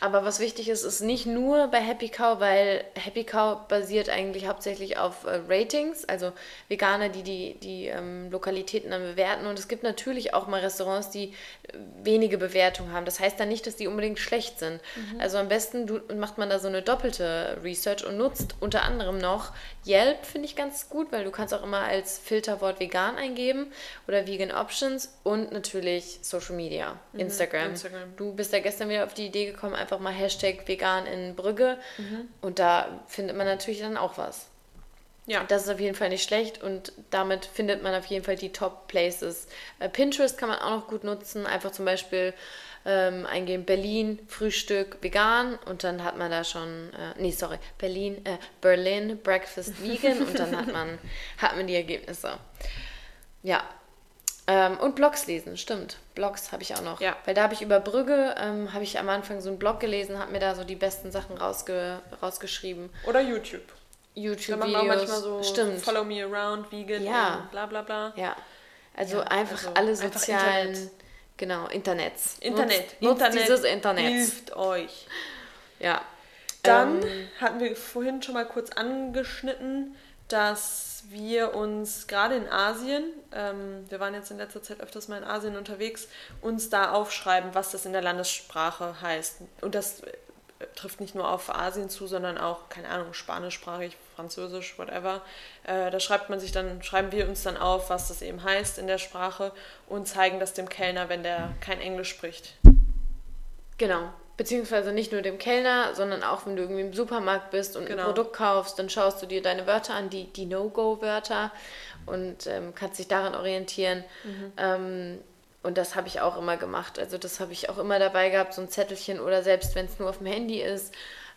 Aber was wichtig ist, ist nicht nur bei Happy Cow, weil Happy Cow basiert eigentlich hauptsächlich auf äh, Ratings, also Veganer, die die, die ähm, Lokalitäten dann bewerten. Und es gibt natürlich auch mal Restaurants, die äh, wenige Bewertungen haben. Das heißt dann nicht, dass die unbedingt schlecht sind. Also am besten du, macht man da so eine doppelte Research und nutzt unter anderem noch Yelp, finde ich ganz gut, weil du kannst auch immer als Filterwort vegan eingeben oder Vegan Options und natürlich Social Media, Instagram. Instagram. Du bist ja gestern wieder auf die Idee gekommen, einfach mal Hashtag vegan in Brügge. Und da findet man natürlich dann auch was. Ja. Das ist auf jeden Fall nicht schlecht und damit findet man auf jeden Fall die Top Places. Äh, Pinterest kann man auch noch gut nutzen. Einfach zum Beispiel ähm, eingeben Berlin, Frühstück, vegan und dann hat man da schon, äh, nee, sorry, Berlin, äh, Berlin, Breakfast vegan und dann hat man, hat man die Ergebnisse. Ja. Ähm, und Blogs lesen, stimmt. Blogs habe ich auch noch. Ja. Weil da habe ich über Brügge, ähm, habe ich am Anfang so einen Blog gelesen, habe mir da so die besten Sachen rausge rausgeschrieben. Oder YouTube. YouTube-Videos. manchmal so Stimmt. Follow me around, vegan, Ja. bla bla bla. Ja. Also Ja, einfach also alle einfach sozialen, Internet. genau, Internets. Internet. Nutzt, nutzt Internet dieses Internet. hilft euch. Ja. Dann Ähm, hatten wir vorhin schon mal kurz angeschnitten, dass wir uns gerade in Asien, ähm, wir waren jetzt in letzter Zeit öfters mal in Asien unterwegs, uns da aufschreiben, was das in der Landessprache heißt. Und das äh, trifft nicht nur auf Asien zu, sondern auch, keine Ahnung, spanischsprachig, französisch, whatever. Äh, da schreibt man sich dann, schreiben wir uns dann auf, was das eben heißt in der Sprache und zeigen das dem Kellner, wenn der kein Englisch spricht. Genau. Beziehungsweise nicht nur dem Kellner, sondern auch wenn du irgendwie im Supermarkt bist und Genau. ein Produkt kaufst, dann schaust du dir deine Wörter an, die, die No-Go-Wörter und ähm, kannst dich daran orientieren. Ähm, und das habe ich auch immer gemacht. Also das habe ich auch immer dabei gehabt, so ein Zettelchen oder selbst wenn es nur auf dem Handy ist.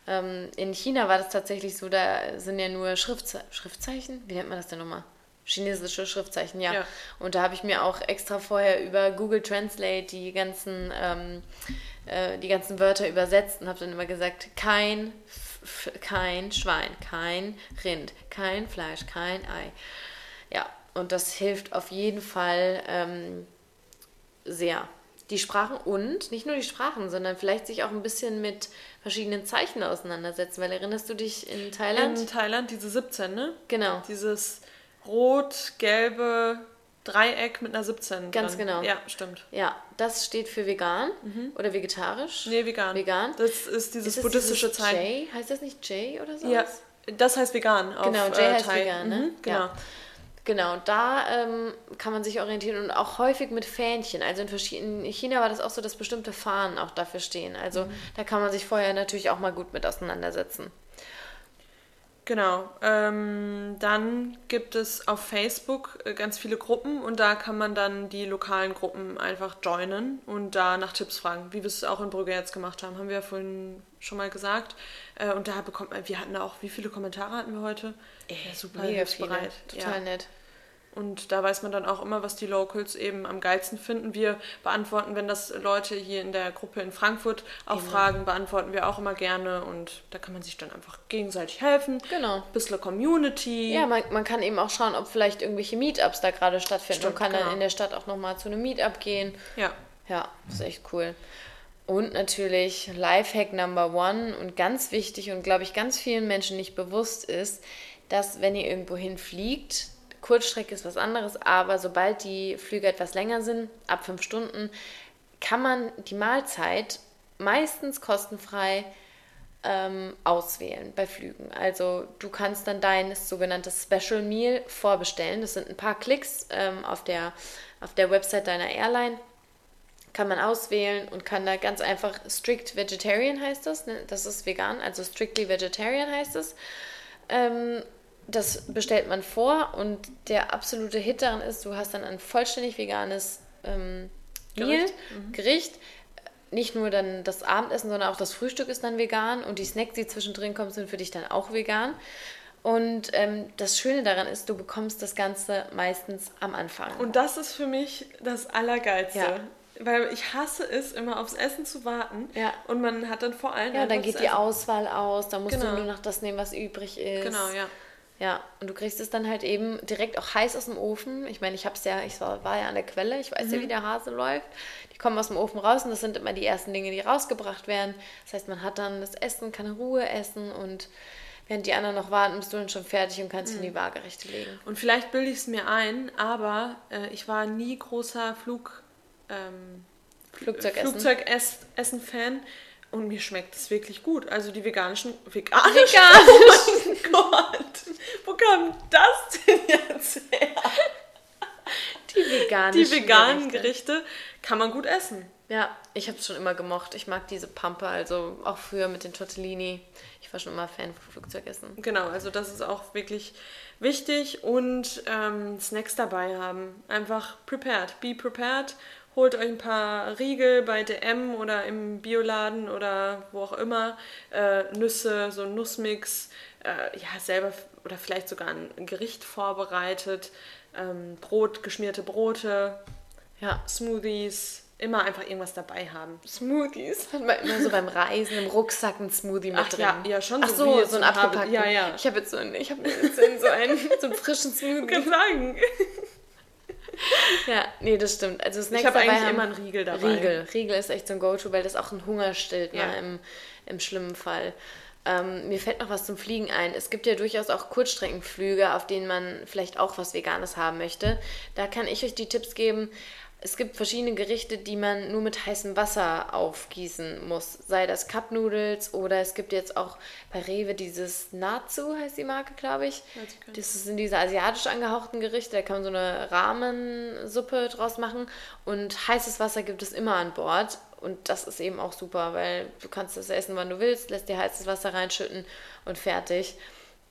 Ähm, in China war das tatsächlich so, da sind ja nur Schriftzei Schriftzeichen. Wie nennt man das denn nochmal? Chinesische Schriftzeichen, ja. Ja. Und da habe ich mir auch extra vorher über Google Translate die ganzen, ähm, äh, die ganzen Wörter übersetzt und habe dann immer gesagt, kein, F F kein Schwein, kein Rind, kein Fleisch, kein Ei. Ja, und das hilft auf jeden Fall ähm, sehr. Die Sprachen und nicht nur die Sprachen, sondern vielleicht sich auch ein bisschen mit verschiedenen Zeichen auseinandersetzen. Weil erinnerst du dich in Thailand? In Thailand diese 17, ne? genau. Dieses rot-gelbe Dreieck mit einer 17. Ganz dran. genau. Ja, stimmt. Ja, das steht für vegan oder vegetarisch. Nee, vegan. Vegan. Das ist dieses Ist buddhistische dieses Zeichen. J? Heißt das nicht J oder so? Ja, das heißt vegan. Auf, Genau, J äh, heißt Thai. vegan, ne? Mhm, genau. Ja. Genau, da ähm, kann man sich orientieren und auch häufig mit Fähnchen. Also in verschiedenen, in China war das auch so, dass bestimmte Fahnen auch dafür stehen. Also Mhm. da kann man sich vorher natürlich auch mal gut mit auseinandersetzen. Genau. Ähm, dann gibt es auf Facebook äh, ganz viele Gruppen und da kann man dann die lokalen Gruppen einfach joinen und da nach Tipps fragen, wie wir es auch in Brügge jetzt gemacht haben. Haben wir ja vorhin schon mal gesagt. Äh, und da bekommt man, wir hatten auch, wie viele Kommentare hatten wir heute? Ja, super Mega viele. Total ja. nett. Und da weiß man dann auch immer, was die Locals eben am geilsten finden. Wir beantworten, wenn das Leute hier in der Gruppe in Frankfurt auch Immer. fragen, beantworten wir auch immer gerne. Und da kann man sich dann einfach gegenseitig helfen. Genau. Bisschen Community. Ja, man, man kann eben auch schauen, ob vielleicht irgendwelche Meetups da gerade stattfinden Stimmt, und kann genau. dann in der Stadt auch nochmal zu einem Meetup gehen. ja. Ja, ist echt cool. Und natürlich Lifehack Number One und ganz wichtig und glaube ich ganz vielen Menschen nicht bewusst ist, dass wenn ihr irgendwo hinfliegt, Kurzstrecke ist was anderes, aber sobald die Flüge etwas länger sind, ab fünf Stunden, kann man die Mahlzeit meistens kostenfrei ähm, auswählen bei Flügen. Also du kannst dann dein sogenanntes Special Meal vorbestellen. Das sind ein paar Klicks ähm, auf, der, auf der Website deiner Airline. Kann man auswählen und kann da ganz einfach Strict Vegetarian heißt das. Ne? Das ist vegan, also Strictly Vegetarian heißt es. Ähm, das bestellt man vor und der absolute Hit daran ist, du hast dann ein vollständig veganes ähm, Meal, Gericht. Mhm. Gericht nicht nur dann das Abendessen, sondern auch das Frühstück ist dann vegan und die Snacks, die zwischendrin kommen, sind für dich dann auch vegan. Und ähm, das Schöne daran ist, du bekommst das Ganze meistens am Anfang. Und das ist für mich das Allergeilste. Ja. Weil ich hasse es, immer aufs Essen zu warten. Ja. Und man hat dann vor allem. Ja, dann geht die Essen. Auswahl aus, da musst genau. du nur noch das nehmen, was übrig ist. Genau, ja. Ja, und du kriegst es dann halt eben direkt auch heiß aus dem Ofen. Ich meine, ich hab's ja, ich war, war ja an der Quelle, ich weiß mhm. ja, wie der Hase läuft. Die kommen aus dem Ofen raus und das sind immer die ersten Dinge, die rausgebracht werden. Das heißt, man hat dann das Essen, kann Ruhe essen und während die anderen noch warten, bist du dann schon fertig und kannst mhm. in die Waagerechte legen. Und vielleicht bilde ich es mir ein, aber äh, ich war nie großer Flug, ähm, Flugzeugessen-Fan. Flugzeugessen und mir schmeckt es wirklich gut. Also die veganischen. Veganischen? Veganischen! Gott! Wo kam das denn jetzt her? Die veganen Die veganen Gerichte. Gerichte kann man gut essen. Ja, ich habe es schon immer gemocht. Ich mag diese Pampe, also auch früher mit den Tortellini. Ich war schon immer Fan von Flugzeugessen. Genau, also das ist auch wirklich wichtig und ähm, Snacks dabei haben. Einfach prepared, be prepared holt euch ein paar Riegel bei DM oder im Bioladen oder wo auch immer, äh, Nüsse, so ein Nussmix, äh, ja, selber oder vielleicht sogar ein Gericht vorbereitet, ähm, Brot, geschmierte Brote, ja. Smoothies, immer einfach irgendwas dabei haben. Smoothies hat man immer so beim Reisen im Rucksack ein Smoothie mit Ach, drin. Ja, ja, schon Ach so, so, so ein abgepackten. Ja, ja. Ich habe jetzt so einen, ich habe jetzt so einen, so einen frischen Smoothie. Kann sagen. ja, nee, das stimmt. Also Snacks ich habe eigentlich haben, immer einen Riegel dabei. Riegel. Riegel ist echt so ein Go-To, weil das auch einen Hunger stillt, ja. ne, im, im schlimmen Fall. Ähm, mir fällt noch was zum Fliegen ein. Es gibt ja durchaus auch Kurzstreckenflüge, auf denen man vielleicht auch was Veganes haben möchte. Da kann ich euch die Tipps geben. Es gibt verschiedene Gerichte, die man nur mit heißem Wasser aufgießen muss. Sei das Cup Noodles oder es gibt jetzt auch bei Rewe dieses Natsu, heißt die Marke, glaube ich. Das sind diese asiatisch angehauchten Gerichte. Da kann man so eine Rahmensuppe draus machen. Und heißes Wasser gibt es immer an Bord. Und das ist eben auch super, weil du kannst das essen, wann du willst, lässt dir heißes Wasser reinschütten und fertig.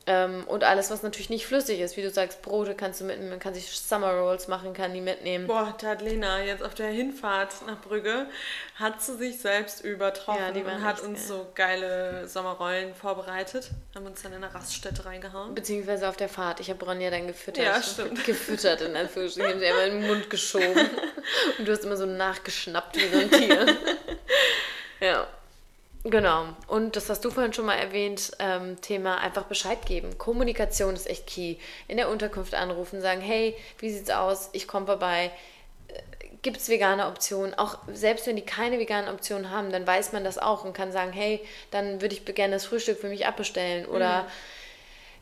Ähm, und alles, was natürlich nicht flüssig ist, wie du sagst, Brote kannst du mitnehmen, man kann sich Summer Rolls machen, kann die mitnehmen. Boah, da hat Lena jetzt auf der Hinfahrt nach Brügge, hat sie sich selbst übertroffen ja, und hat uns geil. so geile Sommerrollen vorbereitet, haben uns dann in eine Raststätte reingehauen. Beziehungsweise auf der Fahrt, ich habe Ronja dann gefüttert. Ja, stimmt. Gefüttert in Anführungsstrichen, sie immer in den Mund geschoben und du hast immer so nachgeschnappt wie so ein Tier. ja. Genau. Und das hast du vorhin schon mal erwähnt, ähm, Thema einfach Bescheid geben. Kommunikation ist echt key. In der Unterkunft anrufen, sagen, hey, wie sieht's aus? Ich komme vorbei. Äh, Gibt es vegane Optionen? Auch selbst wenn die keine veganen Optionen haben, dann weiß man das auch und kann sagen, hey, dann würde ich gerne das Frühstück für mich abbestellen. Oder mhm.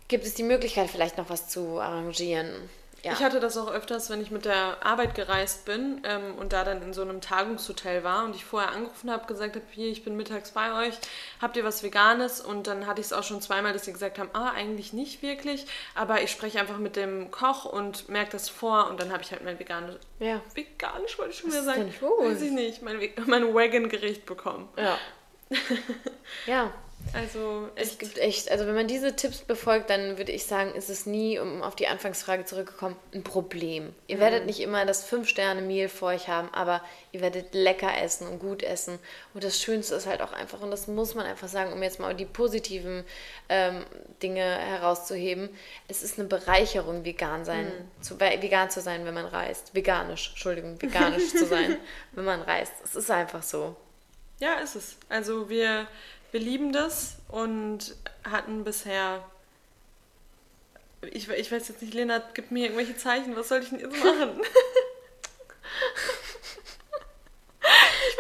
gibt es die Möglichkeit, vielleicht noch was zu arrangieren? Ja. Ich hatte das auch öfters, wenn ich mit der Arbeit gereist bin ähm, und da dann in so einem Tagungshotel war und ich vorher angerufen habe, gesagt habe, hier, ich bin mittags bei euch, habt ihr was Veganes? Und dann hatte ich es auch schon zweimal, dass sie gesagt haben, ah, eigentlich nicht wirklich, aber ich spreche einfach mit dem Koch und merke das vor und dann habe ich halt mein veganes, ja. veganisch wollte ich schon wieder sagen, weiß ich nicht, mein, mein Wagon-Gericht bekommen. Ja. ja, also es gibt echt, also wenn man diese Tipps befolgt, dann würde ich sagen, ist es nie, um auf die Anfangsfrage zurückzukommen, ein Problem. Ihr mhm. werdet nicht immer das Fünf-Sterne-Meal vor euch haben, aber ihr werdet lecker essen und gut essen. Und das Schönste ist halt auch einfach, und das muss man einfach sagen, um jetzt mal die positiven ähm, Dinge herauszuheben, es ist eine Bereicherung, vegan sein, mhm. zu, vegan zu sein, wenn man reist. Veganisch, Entschuldigung, veganisch zu sein, wenn man reist. Es ist einfach so. Ja, ist es. Also wir wir lieben das und hatten bisher. Ich, ich weiß jetzt nicht, Lena, gib mir irgendwelche Zeichen. Was soll ich denn jetzt machen?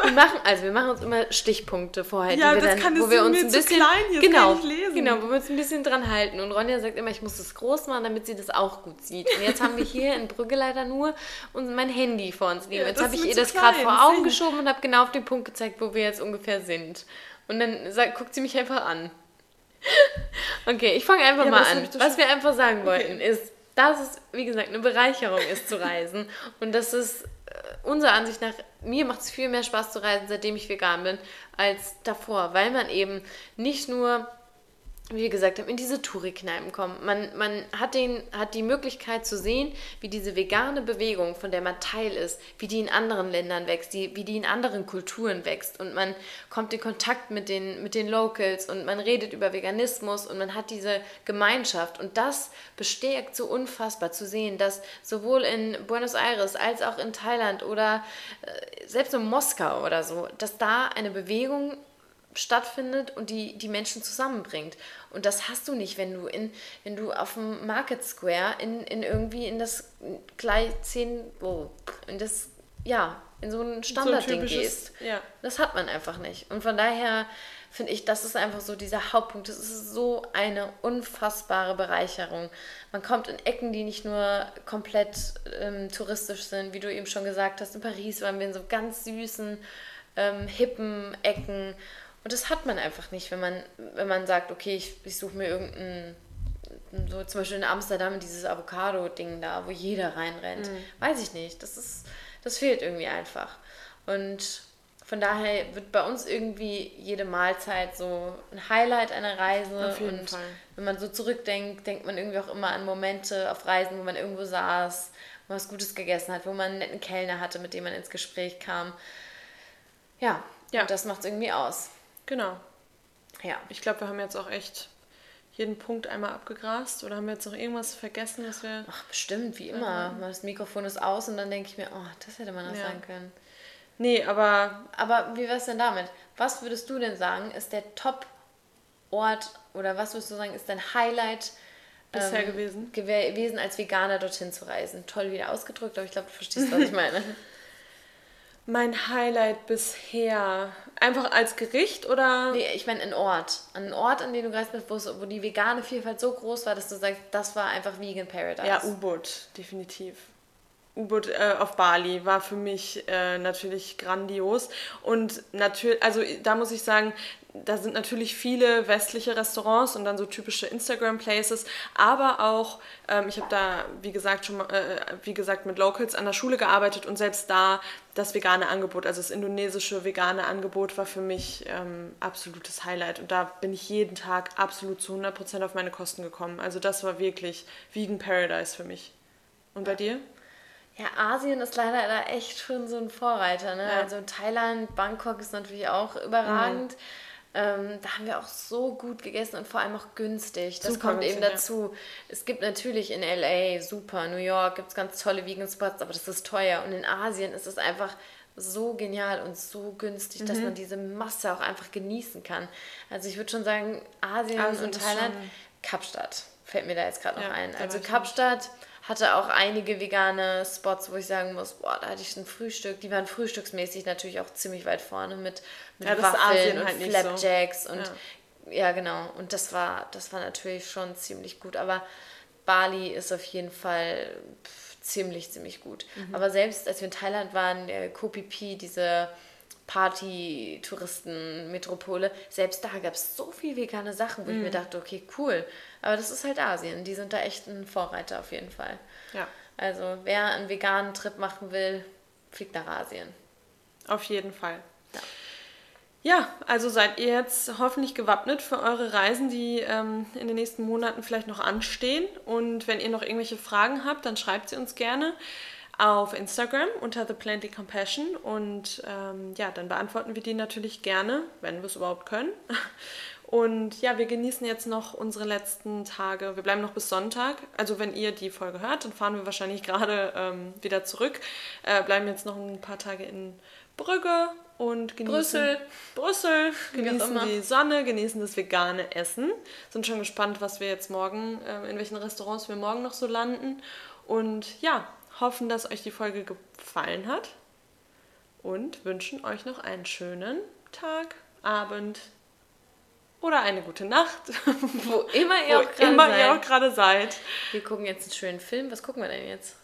wir machen, also wir machen uns immer Stichpunkte vorher, ja, die wir dann, wo wir uns ein bisschen klein, genau, genau, wo wir uns ein bisschen dran halten. Und Ronja sagt immer, ich muss das groß machen, damit sie das auch gut sieht. Und jetzt haben wir hier in Brügge leider nur und mein Handy vor uns liegen. Ja, jetzt habe ich ihr das gerade vor Augen geschoben und habe genau auf den Punkt gezeigt, wo wir jetzt ungefähr sind. Und dann sagt, guckt sie mich einfach an. okay, ich fange einfach ja, mal an. Was wir einfach sagen okay. wollten ist, dass es, wie gesagt, eine Bereicherung ist zu reisen. Und das ist äh, unserer Ansicht nach, mir macht es viel mehr Spaß zu reisen, seitdem ich vegan bin, als davor, weil man eben nicht nur wie wir gesagt haben, in diese Touri-Kneipen kommen. Man, man hat, den, hat die Möglichkeit zu sehen, wie diese vegane Bewegung, von der man Teil ist, wie die in anderen Ländern wächst, die, wie die in anderen Kulturen wächst. Und man kommt in Kontakt mit den, mit den Locals und man redet über Veganismus und man hat diese Gemeinschaft. Und das bestärkt so unfassbar zu sehen, dass sowohl in Buenos Aires als auch in Thailand oder äh, selbst in Moskau oder so, dass da eine Bewegung stattfindet und die, die Menschen zusammenbringt. Und das hast du nicht, wenn du in, wenn du auf dem Market Square in, in irgendwie in das gleich zehn, oh, in das, ja, in so ein Standardding so gehst. Ja. Das hat man einfach nicht. Und von daher finde ich, das ist einfach so dieser Hauptpunkt. Das ist so eine unfassbare Bereicherung. Man kommt in Ecken, die nicht nur komplett ähm, touristisch sind, wie du eben schon gesagt hast. In Paris waren wir in so ganz süßen, ähm, hippen Ecken und das hat man einfach nicht, wenn man, wenn man sagt, okay, ich, ich suche mir irgendein, so zum Beispiel in Amsterdam dieses Avocado-Ding da, wo jeder reinrennt. Mhm. Weiß ich nicht. Das ist, das fehlt irgendwie einfach. Und von daher wird bei uns irgendwie jede Mahlzeit so ein Highlight einer Reise. Und Fall. wenn man so zurückdenkt, denkt man irgendwie auch immer an Momente auf Reisen, wo man irgendwo saß, wo man was Gutes gegessen hat, wo man einen netten Kellner hatte, mit dem man ins Gespräch kam. Ja, ja. Und das macht es irgendwie aus. Genau. Ja. Ich glaube, wir haben jetzt auch echt jeden Punkt einmal abgegrast oder haben wir jetzt noch irgendwas vergessen, was wir. Ach, bestimmt, wie immer. Mhm. Das Mikrofon ist aus und dann denke ich mir, oh, das hätte man noch ja. sagen können. Nee, aber. Aber wie wäre es denn damit? Was würdest du denn sagen, ist der Top-Ort oder was würdest du sagen, ist dein Highlight bisher ähm, gewesen? gewesen, als Veganer dorthin zu reisen? Toll wieder ausgedrückt, aber ich glaube, du verstehst, was ich meine. Mein Highlight bisher. Einfach als Gericht oder? Nee, ich meine ein Ort. Ein Ort, an dem du gereist bist, wo die vegane Vielfalt so groß war, dass du sagst, das war einfach Vegan Paradise. Ja, U-Boot, definitiv. U-Boot äh, auf Bali war für mich äh, natürlich grandios. Und natürlich, also da muss ich sagen, da sind natürlich viele westliche Restaurants und dann so typische Instagram-Places, aber auch, ähm, ich habe da, wie gesagt, schon äh, wie gesagt, mit Locals an der Schule gearbeitet und selbst da das vegane Angebot, also das indonesische vegane Angebot war für mich ähm, absolutes Highlight und da bin ich jeden Tag absolut zu 100% auf meine Kosten gekommen. Also das war wirklich Vegan Paradise für mich. Und bei dir? Ja, Asien ist leider da echt schon so ein Vorreiter. Ne? Ja. Also Thailand, Bangkok ist natürlich auch überragend. Mhm. Ähm, da haben wir auch so gut gegessen und vor allem auch günstig. Das super kommt eben dazu. Ja. Es gibt natürlich in LA super, New York gibt es ganz tolle Vegan Spots, aber das ist teuer. Und in Asien ist es einfach so genial und so günstig, mhm. dass man diese Masse auch einfach genießen kann. Also ich würde schon sagen, Asien, Asien und Thailand, Kapstadt fällt mir da jetzt gerade noch ja, ein. Also Kapstadt hatte auch einige vegane Spots, wo ich sagen muss, boah, da hatte ich ein Frühstück. Die waren frühstücksmäßig natürlich auch ziemlich weit vorne mit, mit ja, Waffeln und halt Flapjacks so. und ja. ja. genau. Und das war, das war natürlich schon ziemlich gut. Aber Bali ist auf jeden Fall pff, ziemlich, ziemlich gut. Mhm. Aber selbst als wir in Thailand waren, Phi Phi, diese Party-Touristen-Metropole, selbst da gab es so viel vegane Sachen, wo mhm. ich mir mhm. dachte, okay, cool. Aber das ist halt Asien. Die sind da echt ein Vorreiter auf jeden Fall. Ja. Also wer einen veganen Trip machen will, fliegt nach Asien. Auf jeden Fall. Ja. Ja, also seid ihr jetzt hoffentlich gewappnet für eure Reisen, die ähm, in den nächsten Monaten vielleicht noch anstehen. Und wenn ihr noch irgendwelche Fragen habt, dann schreibt sie uns gerne auf Instagram unter The Plenty Compassion und ähm, ja, dann beantworten wir die natürlich gerne, wenn wir es überhaupt können. Und ja, wir genießen jetzt noch unsere letzten Tage. Wir bleiben noch bis Sonntag. Also wenn ihr die Folge hört, dann fahren wir wahrscheinlich gerade ähm, wieder zurück. Äh, bleiben jetzt noch ein paar Tage in Brügge und genießen Brüssel, Brüssel, genießen die Sonne, genießen das vegane Essen. Sind schon gespannt, was wir jetzt morgen, äh, in welchen Restaurants wir morgen noch so landen. Und ja, hoffen, dass euch die Folge gefallen hat und wünschen euch noch einen schönen Tag, Abend oder eine gute Nacht, wo immer ihr auch gerade seid. seid. Wir gucken jetzt einen schönen Film. Was gucken wir denn jetzt?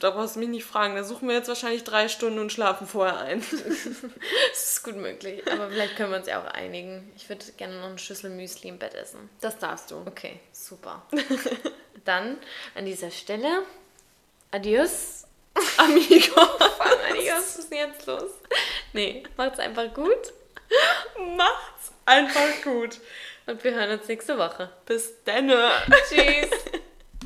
Da brauchst du mich nicht fragen. Da suchen wir jetzt wahrscheinlich drei Stunden und schlafen vorher ein. das ist gut möglich. Aber vielleicht können wir uns ja auch einigen. Ich würde gerne noch eine Schüssel Müsli im Bett essen. Das darfst du. Okay, super. Dann an dieser Stelle. Adios. Amigo. Adios, was ist denn jetzt los? Nee, macht's einfach gut. Macht's einfach gut. Und wir hören uns nächste Woche. Bis dann. Tschüss.